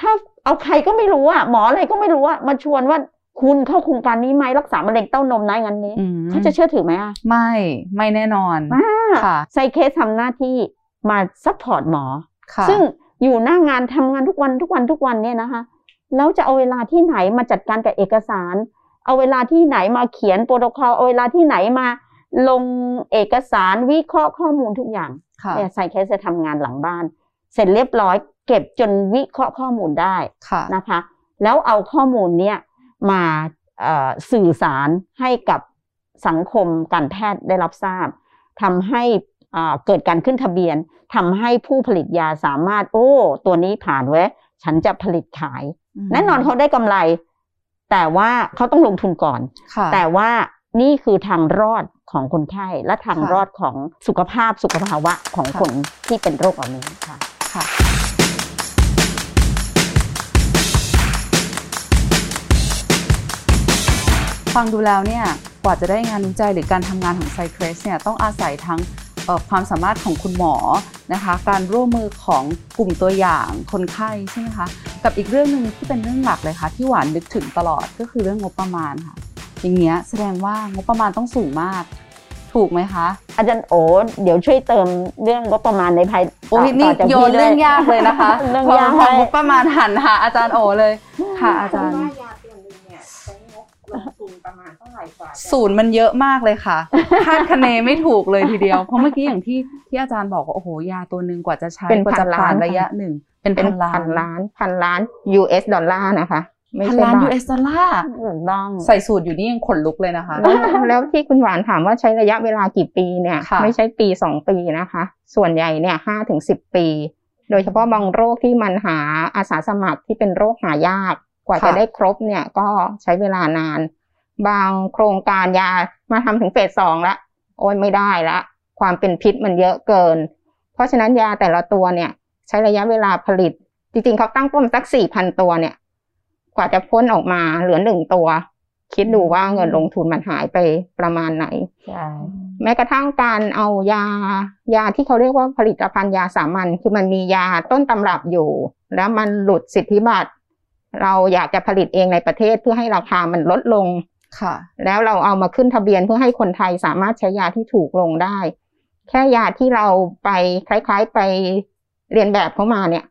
ถ้าเอาใครก็ไม่รู้อะหมออะไรก็ไม่รู้อะมาชวนว่า คุณเข้าโครงการนี้ไหมรักษามะเร็งเต้านมนะงั้นนี้อืมเขาจะเชื่อถือไหมอะไม่ไม่แน่นอนอ่าค่ะ SICRES ทำหน้าที่มา support หมอค่ะซึ่งอยู่หน้างานทำงานทุกวันทุกวันทุกวันเนี่ยนะคะแล้วจะเอาเวลาที่ไหนมาจัดการกับเอกสาร เอาเวลาที่ไหนมาเขียนโปรโตคอลเอาเวลาที่ไหนมาลงเอกสารวิเคราะห์ข้อมูลทุกอย่างค่ะเนี่ย SICRES จะทำงานหลังบ้าน เสร็จเรียบร้อย เก็บจนวิเคราะห์ข้อมูลได้ค่ะนะคะ แล้วเอาข้อมูลเนี่ย มาเอ่อสื่อสารให้กับสังคมการแพทย์ได้รับทราบทำให้อ่าเกิดการขึ้นทะเบียนทำให้ผู้ผลิตยาสามารถ โอ้ ตัวนี้ผ่านเว้ยฉันจะผลิตขายแน่นอนเขาได้กำไร แต่ว่าเขาต้องลงทุนก่อนค่ะแต่ว่านี่คือทางรอดของคนไข้และทางค่ะรอดของสุขภาพสุขภาวะของค่ะคนที่เป็นโรคเหล่านี้ค่ะ ฟังดูแล้วเนี่ยกว่าจะได้งานวิจัยหรือการทำงานของไซเครสเนี่ยต้องอาศัยทั้งเอ่อความสามารถของคุณหมอนะคะการร่วมมือของกลุ่มตัวอย่างคนไข้ใช่ไหมคะกับอีกเรื่องหนึ่งที่เป็นเรื่องหลักเลยค่ะที่หวานนึกถึงตลอดก็คือเรื่องงบประมาณค่ะอย่างเงี้ยแสดงว่างบประมาณต้องสูงมาก ถูกไหมคะ อาจารย์โอเดี๋ยวช่วยเติมเรื่องงบประมาณในภายโอ้ยต่นี่จากโยพี่นด้วเรื่องยากเลยนะคะเรื่องพยากพอให้งบประมาณหันหาอาจารย์โอเลยค่ะอาจารย์ ศูนย์มันเยอะมากเลยค่ะ คาดคะเนไม่ถูกเลยทีเดียว เพราะเมื่อกี้อย่างที่ที่อาจารย์บอกว่าโอ้โหยาตัวหนึ่งกว่าจะใช้เป็นกว่าจะพันล้านผ่านระยะหนึ่ง เป็นเป็นพันล้าพันนล้านพันล้าน US ดอลลาร์นะคะไม่พันใช่ล้านบาท US ดอลลาร์ถูกต้องใส่สูตรอยู่นี่ยังขนลุกเลยนะคะ แล้วแล้วที่คุณหวานถามว่าใช้ระยะเวลากี่ปีเนี่ยค่ะไม่ใช่ปีสองปีนะคะ ส่วนใหญ่เนี่ยห้าถึงสิบปี โดยเฉพาะบางโรคที่มันหาอาสาสมัครที่เป็นโรคหายาก กว่าจะได้ครบเนี่ยก็ใช้เวลานาน บางโครงการยามาทำถึงเฟสสองแล้วโอ้ยไม่ได้ละ ความเป็นพิษมันเยอะเกิน เพราะฉะนั้นยาแต่ละตัวเนี่ย ใช้ระยะเวลาผลิต จริงๆเขาตั้งต้นสักสี่พันตัวเนี่ย กว่าจะพ้นออกมาเหลือหนึ่งตัว คิดดูว่าเงินลงทุนมันหายไปประมาณไหนใช่แม้กระทั่งการเอายายาที่เขาเรียกว่าผลิตภัณฑ์ยาสามัญคือมันมียาต้นตำรับอยู่ แล้วมันหลุดสิทธิบัตรเราอยากจะผลิตเองในประเทศเพื่อให้ราคามันลดลง ค่ะ แล้วเราเอามาขึ้นทะเบียนเพื่อให้คนไทยสามารถใช้ยาที่ถูกลงได้ แค่ยาที่เราไปคล้าย ๆไปเรียนแบบเข้ามาเนี่ย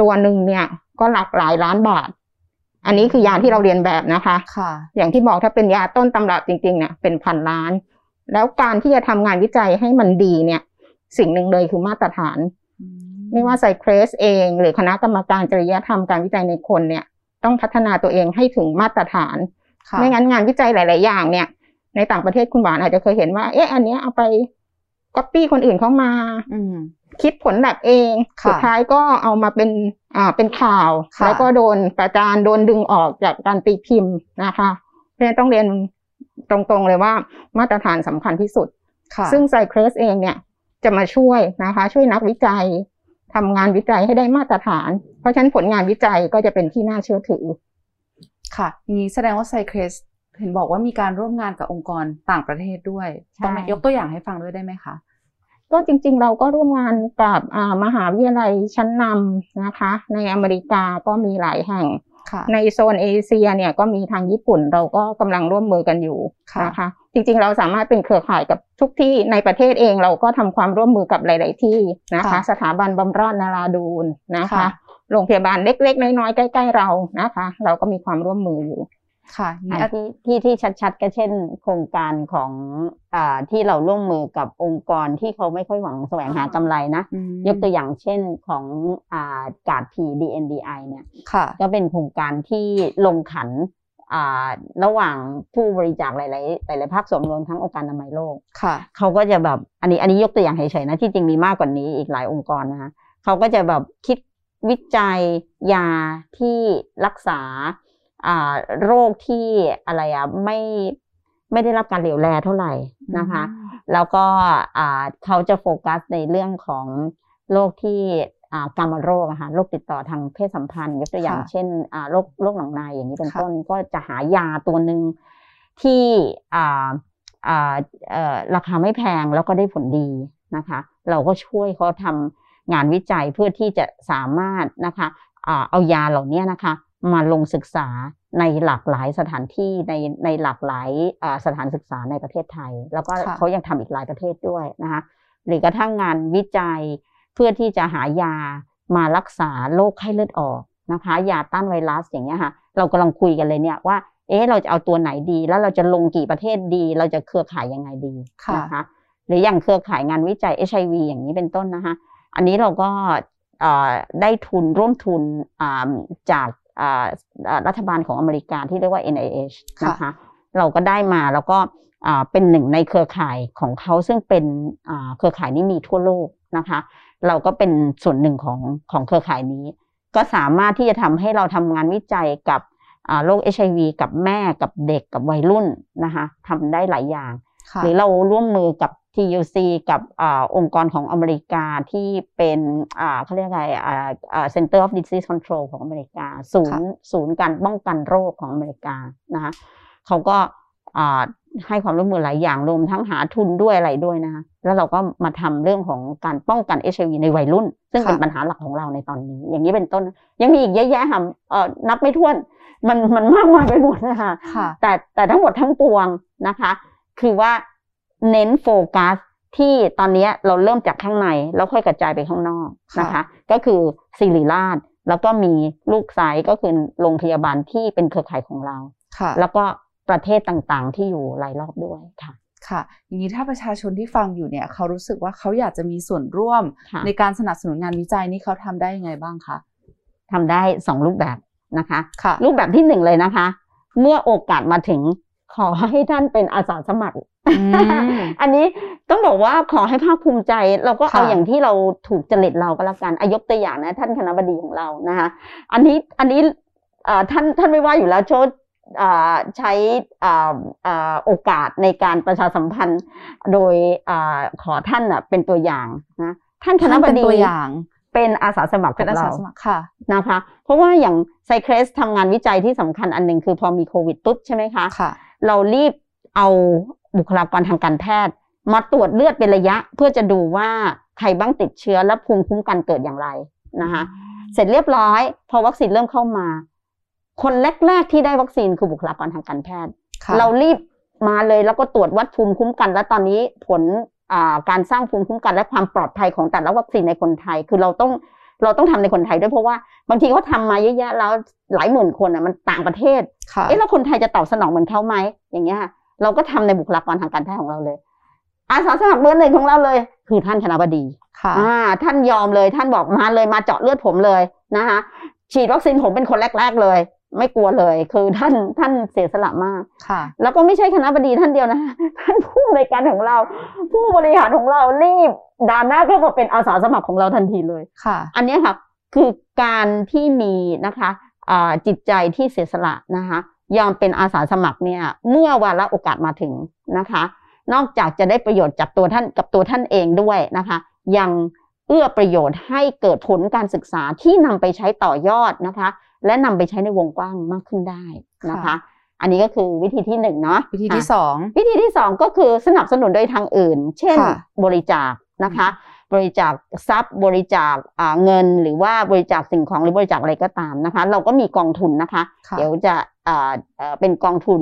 ตัวหนึ่งเนี่ยก็หลักหลายล้านบาท อันนี้คือยาที่เราเรียนแบบนะคะ ค่ะ อย่างที่บอกถ้าเป็นยาต้นตำรับจริงๆเนี่ยเป็นพันล้าน แล้วการที่จะทำงานวิจัยให้มันดีเนี่ย สิ่งหนึ่งเลยคือมาตรฐานไม่ว่าไซเครสเอง หรือคณะกรรมการจริยธรรมการวิจัยในคนเนี่ย ต้องพัฒนาตัวเองให้ถึงมาตรฐานค่ะ ไม่งั้นงานวิจัยหลาย ๆ อย่างเนี่ย ในต่างประเทศคุณหวานอาจจะเคยเห็นว่า เอ๊ะ อันเนี้ยเอาไปก๊อปปี้คนอื่นเข้ามาอืมคิดผลแบบเองค่ะสุดท้ายก็เอามาเป็นอ่าเป็นข่าวค่ะแล้วก็โดนประจานโดนดึงออกจากการตีพิมพ์นะคะเพราะฉะนั้นต้องเรียนตรงๆเลยว่ามาตรฐานสำคัญที่สุดค่ะซึ่งไซเครสเองเนี่ยจะมาช่วยนะคะ ช่วยนักวิจัยทำงานวิจัยให้ได้มาตรฐาน เพราะฉะนั้นผลงานวิจัยก็จะเป็นที่น่าเชื่อถือ ค่ะอย่างนี้แสดงว่าไซเครสเห็นบอกว่ามีการร่วมงานกับองค์กรต่างประเทศด้วยใช่ต้องยกตัวอย่างให้ฟังด้วยได้ไหมคะก็จริงๆเราก็ร่วมงานกับอ่ามหาวิทยาลัยชั้นนำนะคะ ในอเมริกาก็มีหลายแห่งค่ะในโซนเอเชียเนี่ยก็มีทางญี่ปุ่นเราก็กำลังร่วมมือกันอยู่ค่ะนะคะ จริงๆเราสามารถเป็นเครือข่ายกับทุกที่ในประเทศเองเราก็ทำความร่วมมือกับหลาย ๆ ที่นะคะค่ะสถาบันบำราศนาราดูนนะคะค่ะ โรงพยาบาลเล็ก ๆ น้อยๆใกล้ๆเรานะคะ เราก็มีความร่วมมืออยู่ค่ะอย่างอันี้นที่ที่ที่ชัดๆ ก็เช่น โครงการของอ่าที่เราร่วมมือกับองค์กรที่เขาไม่ค่อยหวังแสวงหากำไรนะอืมยกตัวอย่างเช่นของอ่ากาดพี DNDI เนี่ยค่ะก็เป็นโครงการที่ลงขันอ่าระหว่างผู้บริจาคหลาย ๆ หลาย ๆ ภาคส่วนรวมทั้งองค์การอนามัยโลกค่ะเขาก็จะแบบอันนี้อันนี้ยกตัวอย่างเฉย ๆ นะ ที่จริงมีมากกว่านี้อีกหลายองค์กรนะคะเขาก็จะแบบคิด วิจัยยาที่รักษาอ่าโรคที่อะไรอะไม่ไม่ได้รับการเหลียวแลเท่าไหร่นะคะ แล้วก็อ่าเขาจะโฟกัสในเรื่องของโรคที่อ่ากามโรคอะค่ะโรคติดต่อทางเพศสัมพันธ์ยกตัวอย่างค่ะเช่นอ่าโรคโรคหนองในอย่างนี้เป็นค่ะต้นก็จะหายาตัวหนึ่งที่อ่าอ่าเอ่อราคาไม่แพงแล้วก็ได้ผลดีนะคะ เราก็ช่วยเขาทำ งานวิจัยเพื่อที่จะสามารถนะคะอ่าเอายาเหล่านี้นะคะมาลงศึกษาในหลากหลายสถานที่ในในหลากหลายอ่าสถานศึกษาในประเทศไทย แล้วก็ค่ะเขายังทำอีกหลายประเทศด้วยนะคะหรือกระทั่งงานวิจัยเพื่อที่จะหายามารักษาโรคไข้เลือดออกนะคะยาต้านไวรัสอย่างเงี้ยค่ะเรากำลังคุยกันเลยเนี่ยว่าเอ๊ะเราจะเอาตัวไหนดี แล้วเราจะลงกี่ประเทศดี เราจะเครือข่ายยังไงดีค่ะนะคะหรืออย่างเครือข่ายงานวิจัย HIV อย่างนี้เป็นต้นนะคะ อันนี้เราก็เอ่อได้ทุนร่วมทุนอ่าจากอ่าอ่ารัฐบาลของอเมริกาที่เรียกว่า NIH ค่ะนะคะเราก็ได้มาแล้วก็อ่าเป็นหนึ่งในเครือข่ายของเขาซึ่งเป็นอ่าเครือข่ายนี้มีทั่วโลกนะคะ เราก็เป็นส่วนหนึ่งของของเครือข่ายนี้ ก็สามารถที่จะทำให้เราทำงานวิจัยกับอ่าโรค HIV กับแม่กับเด็กกับวัยรุ่นนะคะทำได้หลายอย่างค่ะ หรือเราร่วมมือกับ TUC กับอาองค์กรของอเมริกาที่เป็นอ่าเขาเรียกไงอ่าอ่า Center of Disease Control ของอเมริกา ศูนย์ศูนย์การป้องกันโรคของอเมริกานะคะเขาก็อ่าให้ความร่วมมือหลายอย่างรวมทั้งหาทุนด้วยอะไรด้วยนะคะแล้วเราก็มาทำเรื่องของการป้องกันเอชวีในวัยรุ่น ซึ่งค่ะเป็นปัญหาหลักของเราในตอนนี้ อย่างนี้เป็นต้น ยังมีอีกเยอะแยะค่ะเอ่อนับไม่ถ้วนมันมันมากมายไปหมดนะคะค่ะแต่แต่ทั้งหมดทั้งปวงนะคะ คือว่าเน้นโฟกัสที่ตอนนี้เราเริ่มจากข้างใน แล้วค่อยกระจายไปข้างนอกนะคะ ก็คือศิริราชแล้วก็มีลูกไซต์ก็คือโรงพยาบาลที่เป็นเครือข่ายของเราค่ะแล้วก็ประเทศต่างๆ ที่อยู่รายรอบด้วยค่ะค่ะอย่างนี้ถ้าประชาชนที่ฟังอยู่เนี่ยเขารู้สึกว่าเขาอยากจะมีส่วนร่วมค่ะในการสนับสนุนงานวิจัยนี้เขาทำได้ยังไงบ้างคะทำได้สองรูปแบบนะคะค่ะรูปแบบที่หนึ่งเลยนะคะ เมื่อโอกาสมาถึง ขอให้ท่านเป็นอาสาสมัครอืมอันนี้ต้องบอกว่าขอให้ภาคภูมิใจ เราก็เอาค่ะอย่างที่เราถูกจริตเราก็แล้วกันอายกตัวอย่างนะ ท่านคณะบดีของเรานะคะอันนี้อันนี้เอ่อท่านท่านไม่ว่าอยู่แล้วโชดเอ่อใช้เอ่อเอ่อโอกาสในการประชาสัมพันธ์ โดยเอ่อขอท่านน่ะเป็นตัวอย่างนะท่านคณะบเป็นดีตัวอย่าง เป็นอาสาสมัครขเป็อนงอาสาเราสมัครค่ะนะคะ เพราะว่าอย่างไซเครสทำงานวิจัยที่สำคัญอันหนึ่งคือพอมีโควิดปุ๊บใช่ไหมคะค่ะ เรารีบเอาบุคลากรทางการแพทย์ มาตรวจเลือดเป็นระยะ เพื่อจะดูว่าใครบ้างติดเชื้อและภูมิคุ้มกันเกิดอย่างไรนะคะ เสร็จเรียบร้อย พอวัคซีนเริ่มเข้ามา คนแรกๆที่ได้วัคซีนคือบุคลากรทางการแพทย์ค่ะเรารีบมาเลยแล้วก็ตรวจวัดภูมิคุ้มกัน และตอนนี้ผลอ่า การสร้างภูมิคุ้มกันและความปลอดภัยของแต่ละวัคซีนในคนไทย คือเราต้องเราต้องทำในคนไทยด้วยเพราะว่าบางทีเขาทำมาเยอะแยะแล้วหลายหมื่นคนอะมันต่างประเทศค่ะเอ๊ะแล้วคนไทยจะตอบสนองเหมือนเขาไหมอย่างเงี้ยค่ะเราก็ทำในบุคลากรทางการแพทย์ของเราเลย อาสาสมัครเบอร์หนึ่งของเราเลย คือท่านคณะบดีค่ะอ่าท่านยอมเลยท่านบอกมาเลยมาเจาะเลือดผมเลยนะคะฉีดวัคซีนผมเป็นคนแรก ๆเลย ไม่กลัวเลย คือท่านท่านเสียสละมากค่ะ แล้วก็ไม่ใช่คณะบดีท่านเดียวนะคะท่านผู้ในวยการของเรา ผู้บริหารของเรารีบด่านหน้าเข้ามาเป็นอาสาสมัครของเราทันทีเลยค่ะ อันเนี้ยค่ะคือการที่มีนะคะอ่าจิตใจที่เสียสละนะคะยอมเป็นอาสาสมัครเนี่ยเมื่อวาระโอกาสมาถึงนะคะ นอกจากจะได้ประโยชน์จากตัวท่านกับตัวท่านเองด้วยนะคะ ยังเอื้อประโยชน์ให้เกิดผลการศึกษาที่นำไปใช้ต่อยอดนะคะ และนำไปใช้ในวงกว้างมากขึ้นได้นะคะค่ะอันนี้ก็คือวิธีที่หนึ่งเนาะวิธีที่อะสองวิธีที่สองก็คือสนับสนุนโดยทางอื่น เช่นค่ะบริจาคนะคะ บริจาคทรัพย์ บริจาคอ่าเงินหรือว่าบริจาคสิ่งของหรือบริจาคอะไรก็ตามนะคะ เราก็มีกองทุนนะคะค่ะเดี๋ยวจะอ่าเอ่อเป็นกองทุน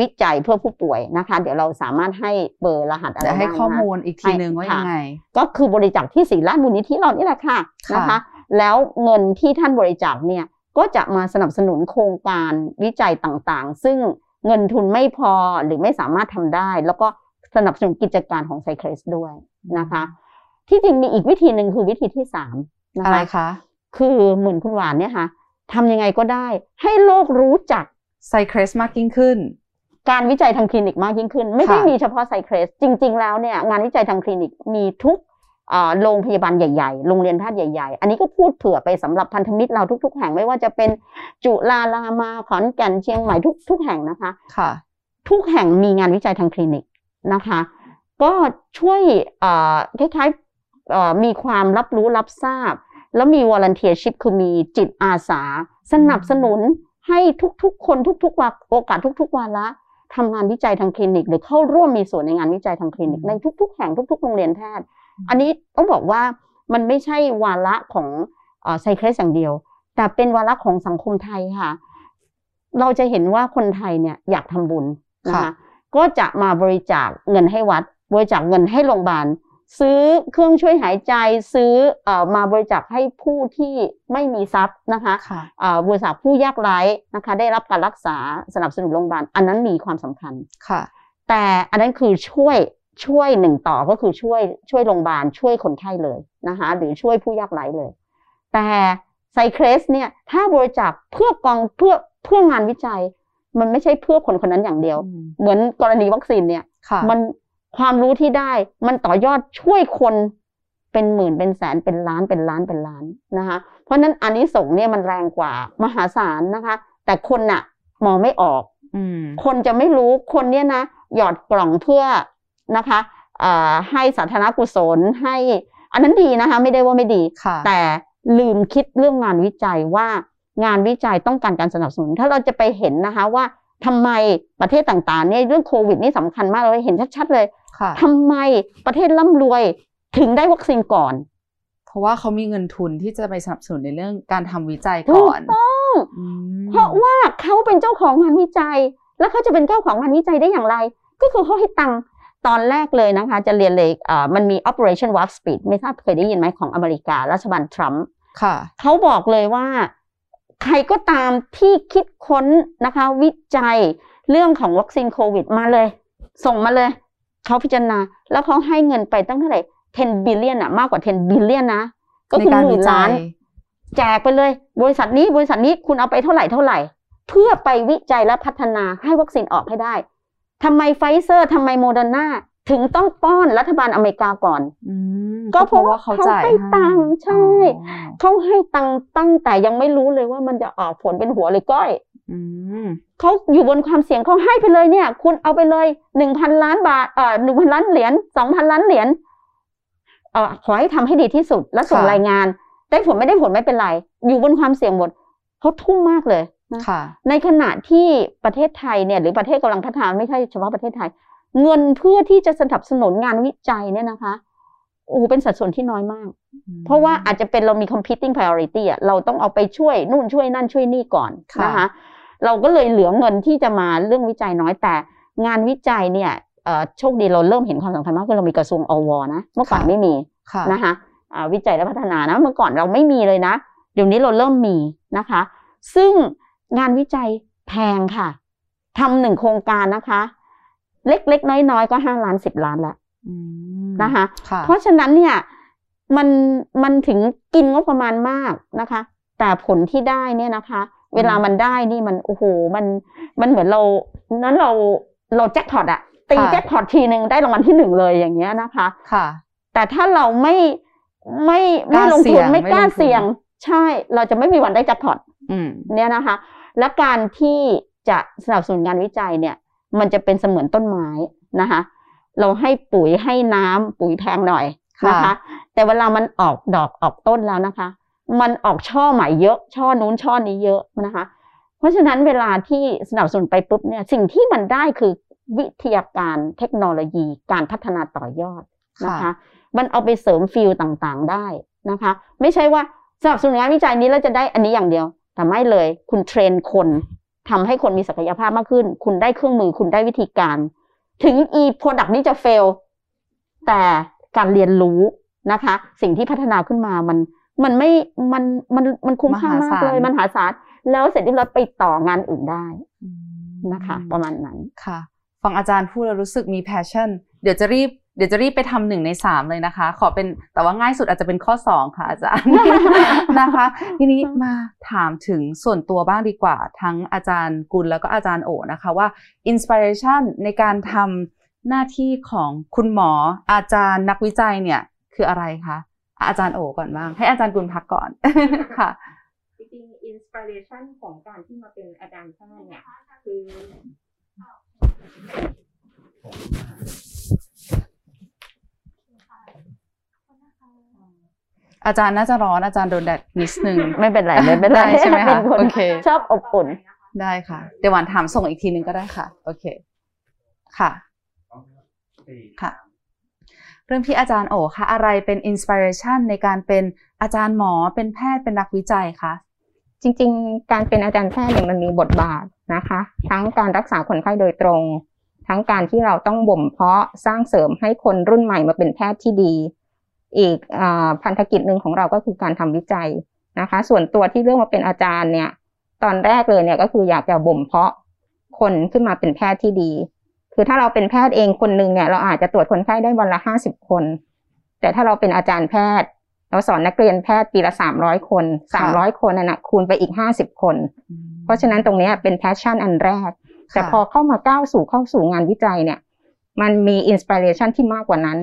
วิจัยเพื่อผู้ป่วยนะคะ เดี๋ยวเราสามารถให้เบอร์รหัสอะไรจะให้ได้นะคะข้อมูลอีกทีนึงว่าค่ะยังไง ก็คือบริจาคที่ศรีราชมูลนิธิเรานี่แหละค่ะค่ะนะคะ แล้วเงินที่ท่านบริจาคเนี่ย ก็จะมาสนับสนุนโครงการวิจัยต่างๆ ซึ่งเงินทุนไม่พอหรือไม่สามารถทำได้ แล้วก็สนับสนุนกิจการของไซเครสด้วยนะคะ ที่จริงมีอีกวิธีหนึ่งคือวิธีที่สามนะอะไรคะคะ คือเหมือนคุณหวานเนี่ยค่ะทำยังไงก็ได้ให้โลกรู้จักไซเครสมากยิ่งขึ้น การวิจัยทางคลินิกมากยิ่งขึ้น ไม่ได้ค่ะมีเฉพาะไซเครสจริง ๆ แล้วเนี่ยงานวิจัยทางคลินิกมีทุกอ่า โรงพยาบาลใหญ่ๆ โรงเรียนแพทย์ใหญ่ ๆ อันนี้ก็พูดเผื่อไปสำหรับพันธมิตรเราทุก ๆ แห่งไม่ว่าจะเป็นจุฬารามาขอนแก่นเชียงใหม่ทุกทุกแห่งนะคะ ค่ะ ทุกแห่งมีงานวิจัยทางคลินิกนะคะ ก็ช่วยเอ่อคล้ายๆเอ่อมีความรับรู้รับทราบ แล้วมี volunteership คือมีจิตอาสา สนับสนุนให้ทุกๆ คนทุกๆวาโอกาสทุก ๆวาระทำงานวิจัยทางคลินิก หรือเข้าร่วมมีส่วนในงานวิจัยทางคลินิกอืมในทุก ๆ แห่งทุก ๆ โรงเรียนแพทย์ อันนี้ต้องบอกว่ามันไม่ใช่วาระของไซเครสอย่างเดียว แต่เป็นวาระของสังคมไทยค่ะ เราจะเห็นว่าคนไทยเนี่ยอยากทำบุญนะคะค่ะก็จะมาบริจาคเงินให้วัด บริจาคเงินให้โรงพยาบาลซื้อเครื่องช่วยหายใจซื้อเอ่อมาบริจาคให้ผู้ที่ไม่มีทรัพย์นะคะค่ะเอ่อบริจาคผู้ยากไร้นะคะ ได้รับการรักษาสนับสนุนโรงพยาบาล อันนั้นมีความสำคัญค่ะ แต่อันนั้นคือช่วย ช่วยหนึ่งต่อก็คือช่วยช่วยโรงพยาบาลช่วยคนไข้เลยนะคะหรือช่วยผู้ยากไร้เลย แต่ไซเครสเนี่ยถ้าบริจาคเพื่อกองเพื่อเพื่องานวิจัย มันไม่ใช่เพื่อคนคนนั้นอย่างเดียวอืมเหมือนกรณีวัคซีนเนี่ยค่ะมันความรู้ที่ได้มันต่อยอดช่วยคนเป็นหมื่นเป็นแสนเป็นล้านเป็นล้านเป็นล้านนะคะ เพราะฉะนั้นอันนี้ส่งส์เนี่ยมันแรงกว่ามหาศาลนะคะ แต่คนน่ะมองไม่ออกอืมคนจะไม่รู้คนเนี่ยนะหยอดกล่องเพื่อ นะคะอ่าให้สาธารณกุศลให้อันนั้นดีนะคะ ไม่ได้ว่าไม่ดีค่ะแต่ลืมคิดเรื่องงานวิจัยว่างานวิจัยต้องการการสนับสนุน ถ้าเราจะไปเห็นนะคะว่าทำไมประเทศต่างๆเนี่ยเรื่องโควิดนี่สำคัญมากเราเห็นชัดๆเลยค่ะทำไมประเทศร่ำรวยถึงได้วัคซีนก่อน เพราะว่าเขามีเงินทุนที่จะไปสนับสนุนในเรื่องการทำวิจัยถูก่กอนต้องอืมเพราะว่าเขาเป็นเจ้าของงานวิจัย แล้วเขาจะเป็นเจ้าของงานวิจัยได้อย่างไร ก็คือเขาให้ตังค์ ตอนแรกเลยนะคะ จะเรียนเลยอ่ามันมี Operation Warp Speed ไม่ทราบเคยได้ยินไหมของอเมริการัฐบาลทรัมป์ค่ะเขาบอกเลยว่า ใครก็ตามที่คิดค้นนะคะ วิจัยเรื่องของวัคซีนโควิดมาเลย ส่งมาเลย เขาพิจารณา แล้วเขาให้เงินไปตั้งเท่าไหร่ 10 billion อะมากกว่า 10 billion นะ ก็ในคือการหมื่วินจัล้านยแจกไปเลย บริษัทนี้บริษัทนี้คุณเอาไปเท่าไหร่เท่าไหร่ เพื่อไปวิจัยและพัฒนาให้วัคซีนออกให้ได้ ทำไมไฟเซอร์ทำไมโมเดอร์นาถึงต้องป้อนรัฐบาลอเมริกาก่อนอืมก็เพราะว่าเขาเขาจ่ายให้ตังค์ใช่อ๋อเขาให้ตังค์ตั้งแต่ยังไม่รู้เลยว่ามันจะออกผลเป็นหัวหรือก้อยอืมเขาอยู่บนความเสี่ยงเขาให้ไปเลยเนี่ย คุณเอาไปเลยหนึ่งพันล้านบาทเอ่อหนึ่งพันล้านเหรียญสองพันล้านเหรียญเอ่อขอให้ทำให้ดีที่สุดแล้วส่งค่ะรายงาน ได้ผลไม่ได้ผลไม่เป็นไร อยู่บนความเสี่ยงหมดเขาทุ่มมากเลย นะค่ะในขณะที่ประเทศไทยเนี่ยหรือประเทศกำลังพัฒนาไม่ใช่เฉพาะประเทศไทย เงินเพื่อที่จะสนับสนุนงานวิจัยเนี่ยนะคะโอ้โหเป็นสัดส่วนที่น้อยมาก เพราะว่าอาจจะเป็นเรามี competing priority อะเราต้องเอาไปช่วยนู่นช่วยนั่นช่วยนี่ก่อนค่ะนะคะเราก็เลยเหลือเงินที่จะมาเรื่องวิจัยน้อยแต่ งานวิจัยเนี่ยเอ่อโชคดีเราเริ่มเห็นความสำคัญมากคือเรามีกระทรวงอวนะเมื่อก่อนไม่มีค่ะนะคะอ่าวิจัยและพัฒนานะเมื่อก่อนเราไม่มีเลยนะ เดี๋ยวนี้เราเริ่มมีนะคะ ซึ่ง งานวิจัยแพงค่ะทำหนึ่งโครงการนะคะ เล็กๆน้อยๆก็ห้าล้านสิบล้านละอืมนะคะค่ะเพราะฉะนั้นเนี่ยมันมันถึงกินงบประมาณมากนะคะ แต่ผลที่ได้เนี่ยนะคะ เวลามันได้นี่มันโอ้โหมันมันเหมือนเรานั้นเราเราแจ็คพอตอะตีค่ะแจ็คพอตทีหนึ่งได้รางวัลที่หนึ่งเลยอย่างเงี้ยนะคะค่ะ แต่ถ้าเราไม่ไม่ไม่กล้าลงเสี่ทุยนงไม่ไม่กล้าลงทุนเสี่ยง ใช่ เราจะไม่มีวันได้แจ็คพอตอืมเนี่ยนะคะ และการที่จะสนับสนุนงานวิจัยเนี่ย มันจะเป็นเสมือนต้นไม้นะคะ เราให้ปุ๋ยให้น้ำปุ๋ยแพงหน่อยนะคะค่ะแต่เวลามันออกดอกออกต้นแล้วนะคะ มันออกช่อใหม่เยอะ ช่อนู้นช่อนี้เยอะนะคะ เพราะฉะนั้นเวลาที่สนับสนุนไปปุ๊บเนี่ยสิ่งที่มันได้คือวิทยาการเทคโนโลยีการพัฒนาต่อยอดนะคะ มันเอาไปเสริมฟิลต่างๆได้นะคะ ไม่ใช่ว่าสนับสนุนงานวิจัยนี้แล้วจะได้อันนี้อย่างเดียว แต่ไม่เลย คุณเทรนคนทำให้คนมีศักยภาพมากขึ้น คุณได้เครื่องมือ คุณได้วิธีการ ถึง e product นี้จะ fail แต่การเรียนรู้นะคะ สิ่งที่พัฒนาขึ้นมามันมันไม่ มัน มัน มันคุ้มค่ามากเลยมมันหาศาลหาศาลแล้วเสร็จเรียบร้อยไปต่องานอื่นได้อืมนะคะ ประมาณนั้น ค่ะ ฟังอาจารย์พูดแล้วรู้สึกมี passion เดี๋ยวจะรีบเดี๋ยวจะรีบไปทำหนึ่งในสามเลยนะคะ ขอเป็นแต่ว่าง่ายสุดอาจจะเป็นข้อสองค่ะอาจารย์ นะคะ ทีนี้มาถามถึงส่วนตัวบ้างดีกว่า ทั้งอาจารย์กุลแล้วก็อาจารย์โอนะคะว่า inspiration ในการทำหน้าที่ของคุณหมออาจารย์นักวิจัยเนี่ยคืออะไรคะอะอาจารย์โอก่อนบ้าง ให้อาจารย์กุลพักก่อนค่ะจริงๆ inspiration ของการที่มาเป็นอาจารย์แพทย์เนี่ยคือ อาจารย์น่าจะร้อนอาจารย์โดนแดดนิดนึง ไม่เป็นไรไม่เป็นไรได้ใช่ไหมคะป็นนโอเค ชอบอบอุ่นได้ค่ะ เดี๋ยวหวานถามส่งอีกทีนึงก็ได้ค่ะ โอเค ค่ะค่ะ เริ่มที่อาจารย์โอค่ะ อะไรเป็น inspiration ในการเป็นอาจารย์หมอเป็นแพทย์เป็นนักวิจัยคะจริง ๆ การเป็นอาจารย์แพทย์เนี่ยมันมีบทบาทนะคะ ทั้งการรักษาคนไข้โดยตรง ทั้งการที่เราต้องบ่มเพาะสร้างเสริมให้คนรุ่นใหม่มาเป็นแพทย์ที่ดี อีกอาพันธกิจหนึ่งของเราก็คือการทำวิจัยนะคะ ส่วนตัวที่เรื่องมาเป็นอาจารย์เนี่ย ตอนแรกเลยเนี่ยก็คืออยากจะบ่มเพาะคนขึ้นมาเป็นแพทย์ที่ดี คือถ้าเราเป็นแพทย์เองคนหนึ่งเนี่ยเราอาจจะตรวจคนไข้ได้วันละห้าสิบคน แต่ถ้าเราเป็นอาจารย์แพทย์ เราสอนนักเรียนแพทย์ปีละสามร้อยคนสามร้อยคนนั่นนะคูณไปอีกห้าสิบคน เพราะฉะนั้นตรงเนี้ยเป็น passion อันแรก แต่พอเข้ามาก้าวสู่เข้าสู่งานวิจัยเนี่ย มันมี inspiration ที่มากกว่านั้น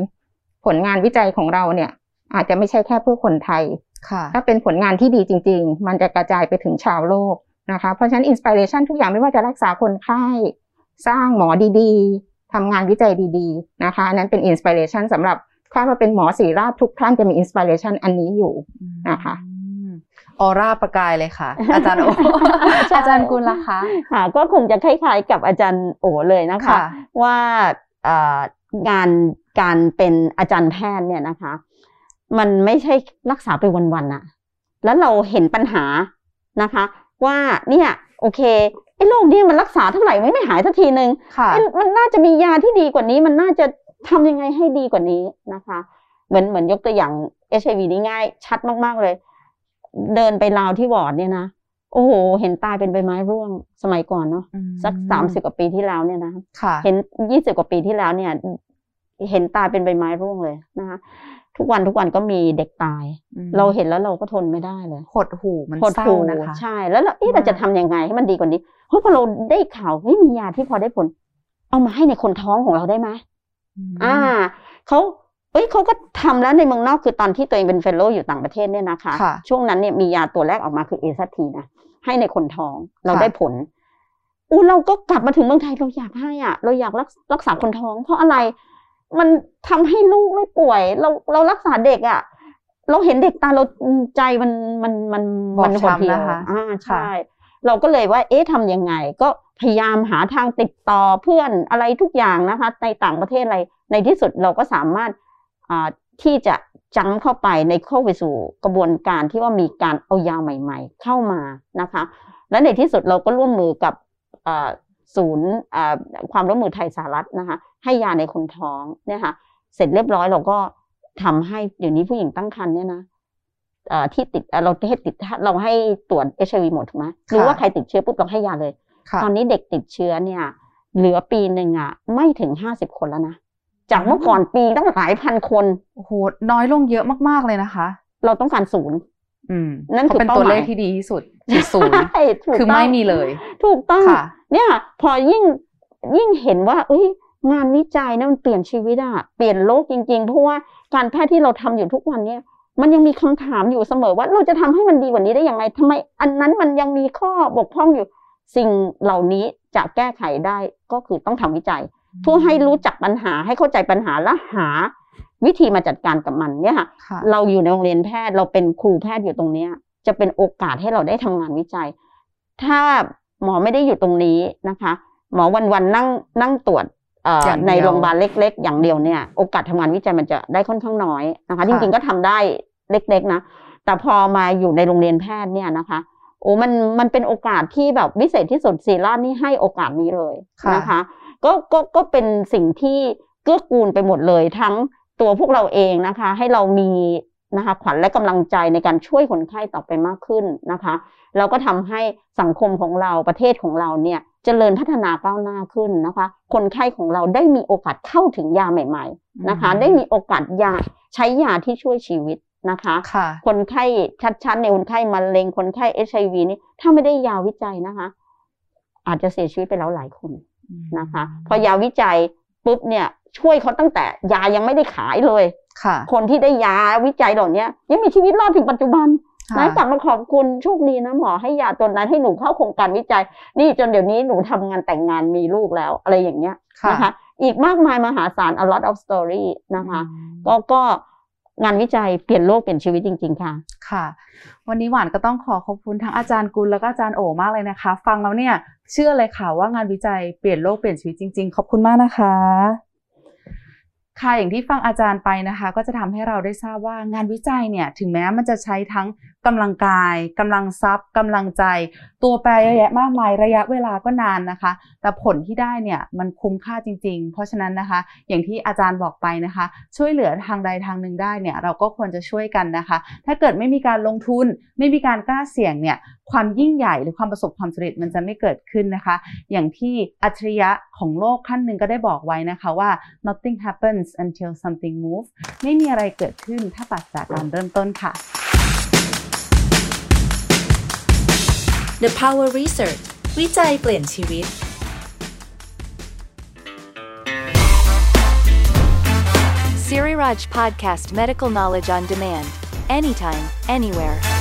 ผลงานวิจัยของเราเนี่ย อาจจะไม่ใช่แค่เพื่อคนไทยค่ะถ้าเป็นผลงานที่ดีจริง ๆ มันจะกระจายไปถึงชาวโลกนะคะ เพราะฉะนั้น inspiration ทุกอย่างไม่ว่าจะรักษาคนไข้ สร้างหมอดีๆทำงานวิจัยดีๆนะคะอันนั้นเป็นอินสปิเรชันสำหรับถ้ามาเป็นหมอศิริราชทุกท่านจะมีอินสปิเรชันอันนี้อยู่นะคะอืมออร่าประกายเลยค่ะ อาจารย์โอใช่อาจารย์กุลล่ะคะค่ะก็คงจะคล้ายๆกับอาจารย์โอเลยนะคะค่ะว่าอ่า งานการเป็นอาจารย์แพทย์เนี่ยนะคะ มันไม่ใช่รักษาไปวันๆอะแล้วเราเห็นปัญหานะคะ ว่าเนี่ยโอเคไอ้โรคนี้มันรักษาเท่าไหร่ไม่ไม่หายสักทีนึงค่ะเอ้ยมันน่าจะมียาที่ดีกว่านี้ มันน่าจะทำยังไงให้ดีกว่านี้นะคะ เหมือนเหมือนยกตัวอย่างเอชไอวีนี่ง่าย ชัดมากๆเลย เดินไปลาวที่วอร์ดเนี่ยนะโอ้โห เห็นตายเป็นใบไม้ร่วงสมัยก่อนเนาะอืมสักสามสิบกว่าปีที่แล้วเนี่ยนะค่ะเห็นยี่สิบกว่าปีที่แล้วเนี่ย เห็นตายเป็นใบไม้ร่วงเลยนะคะทุกวันทุกวันก็มีเด็กตายอืมเราเห็นแล้วเราก็ทนไม่ได้เลยหดหูมันหดเศร้าหู่นะคะใช่ แล้วเราเอ๊ะมากเราจะทำยังไงให้มันดีกว่านี้เพราะพอเราได้ข่าวเฮ้ยมียาที่พอได้ผล เอามาให้ในคนท้องของเราได้ไหมอ่าเขาเอ้ยเขาก็ทำแล้วในเมืองนอกคือตอนที่ตัวเองเป็น fellow อยู่ต่างประเทศเนี่ยนะคะค่ะช่วงนั้นเนี่ยมียาตัวแรกออกมาคือ AZT นะให้ในคนท้องเราค่ะได้ผลอู้เราก็กลับมาถึงเมืองไทยเราอยากให้อะ เราอยากรักรักษาคนท้อง เพราะอะไร มันทำให้ลูกไม่ป่วย เราเรารักษาเด็กอะ เราเห็นเด็กตายเราใจมันมันมันบอบมันหดช้ำเหี่ยวนะคะอ่าค่ะใช่ เราก็เลยว่า เอ๊ะทำยังไง ก็พยายามหาทางติดต่อเพื่อนอะไรทุกอย่างนะคะ ในต่างประเทศอะไรในที่สุดเราก็สามารถอ่าที่จะจังเข้าไปในเข้าไปสู่กระบวนการที่ว่ามีการเอายาใหม่ ๆ เข้ามานะคะ และในที่สุดเราก็ร่วมมือกับอ่าศูนย์อ่าความร่วมมือไทยสหรัฐนะคะ ให้ยาในคนท้องเนี่ยค่ะ เสร็จเรียบร้อยเราก็ทำให้เดี๋ยวนี้ผู้หญิงตั้งครรภ์เนี่ยนะเอ่อที่ติดเอ่อเราให้ติดเราให้ตรวจเอชไอวีหมดถูกไหมรู้ว่าใครติดเชื้อปุ๊บเราให้ยาเลยค่ะตอนนี้เด็กติดเชื้อเนี่ย เหลือปีหนึ่งอะ ไม่ถึงห้าสิบคนแล้วนะจากเมื่อก่อนปีตั้งหลายพันคนโอ้โหน้อยลงเยอะมากๆเลยนะคะ เราต้องการศูนย์อืมนั่นคือเขาเป็นเป้าตัวหมายเลขที่ดีที่สุดคือศูนย์ใช่ถูกคือต้งไม่มีเลย ถูกต้องค่ะเนี่ย พอยิ่งยิ่งเห็นว่า เอ้ย งานวิจัยนะมันเปลี่ยนชีวิตอะเปลี่ยนโลกจริง ๆ เพราะว่าการแพทย์ที่เราทำอยู่ทุกวันเนี่ย มันยังมีคำถามอยู่เสมอว่าเราจะทำให้มันดีกว่านี้ได้ยังไงทำไม อันนั้นมันยังมีข้อบกพร่องอยู่ สิ่งเหล่านี้จะแก้ไขได้ก็คือต้องทำวิจัย เพื่อให้รู้จักปัญหาให้เข้าใจปัญหาและหาวิธีมาจัดการกับมันเนี่ยค่ะค่ะเราอยู่ในโรงเรียนแพทย์เราเป็นครูแพทย์อยู่ตรงเนี้ย จะเป็นโอกาสให้เราได้ทำงานวิจัย ถ้าหมอไม่ได้อยู่ตรงนี้นะคะ หมอวันๆนั่งนั่งตรวจเอ่ออย่างเดียว ในโรงพยาบาลเล็ก ๆ อย่างเดียวเนี่ยโอกาสทำงานวิจัยมันจะได้ค่อนข้างน้อยนะคะจค่ะริงๆก็ทำได้เล็กๆนะแต่พอมาอยู่ในโรงเรียนแพทย์เนี่ยนะคะ โอ้มันมันเป็นโอกาสที่แบบวิเศษที่สุดศิริราชนี่ให้โอกาสนี้เลยค่ะนะคะ ก็ก็ก็เป็นสิ่งที่เกื้อกูลไปหมดเลยทั้งตัวพวกเราเองนะคะ ให้เรามีนะคะขวัญและกำลังใจในการช่วยคนไข้ต่อไปมากขึ้นนะคะ เราก็ทำให้สังคมของเราประเทศของเราเนี่ย เจริญพัฒนาก้าวหน้าขึ้นนะคะ คนไข้ของเราได้มีโอกาสเข้าถึงยาใหม่ ๆนะคะ ได้มีโอกาสยาใช้ยาที่ช่วยชีวิตนะคะค่ะคนไข้ชัดๆในคนไข้มะเร็งคนไข้เอชไอวีนี่ถ้าไม่ได้ยาวิจัยนะคะ อาจจะเสียชีวิตไปแล้วหลายคนนะคะ พอยาวิจัยปุ๊บเนี่ยช่วยเขาตั้งแต่ยายังไม่ได้ขายเลยค่ะคนที่ได้ยาวิจัยเหล่านี้ยังมีชีวิตรอดถึงปัจจุบัน ค่ะนะกลับมาขอบคุณโชคดีนะหมอให้ยาตัวนั้นให้หนูเข้าโครงการวิจัย นี่จนเดี๋ยวนี้หนูทำงานแต่งงานมีลูกแล้ว อะไรอย่างเงี้ยค่ะนะคะอีกมากมายมหาศาล a lot of story นะคะอืมก็ก็งานวิจัยเปลี่ยนโลกเปลี่ยนชีวิตจริง ๆ ค่ะ ค่ะ วันนี้หวานก็ต้องขอขอบคุณทั้งอาจารย์กุลแล้วก็อาจารย์โอมากเลยนะคะ ฟังแล้วเนี่ยเชื่อเลยค่ะว่างานวิจัยเปลี่ยนโลกเปลี่ยนชีวิตจริง ๆ ขอบคุณมากนะคะ ค่ะอย่างที่ฟังอาจารย์ไปนะคะ ก็จะทำให้เราได้ทราบว่างานวิจัยเนี่ยถึงแม้มันจะใช้ทั้งกำลังกายกำลังทรัพย์กำลังใจ ตัวแปรเยอะแยะมากมายระยะเวลาก็นานนะคะ แต่ผลที่ได้เนี่ยมันคุ้มค่าจริง ๆ เพราะฉะนั้นนะคะ อย่างที่อาจารย์บอกไปนะคะ ช่วยเหลือทางใดทางหนึ่งได้เนี่ยเราก็ควรจะช่วยกันนะคะ ถ้าเกิดไม่มีการลงทุนไม่มีการกล้าเสี่ยงเนี่ย ความยิ่งใหญ่หรือความประสบความสำเร็จมันจะไม่เกิดขึ้นนะคะ อย่างที่อัจฉริยะของโลกท่านหนึ่งก็ได้บอกไว้นะคะว่า nothing happens until something moves ไม่มีอะไรเกิดขึ้นถ้าปราศจากการเริ่มต้นค่ะ The Power Research วิจัยเปลี่ยนชีวิต Siri Raj Podcast Medical Knowledge on Demand. Anytime, anywhere.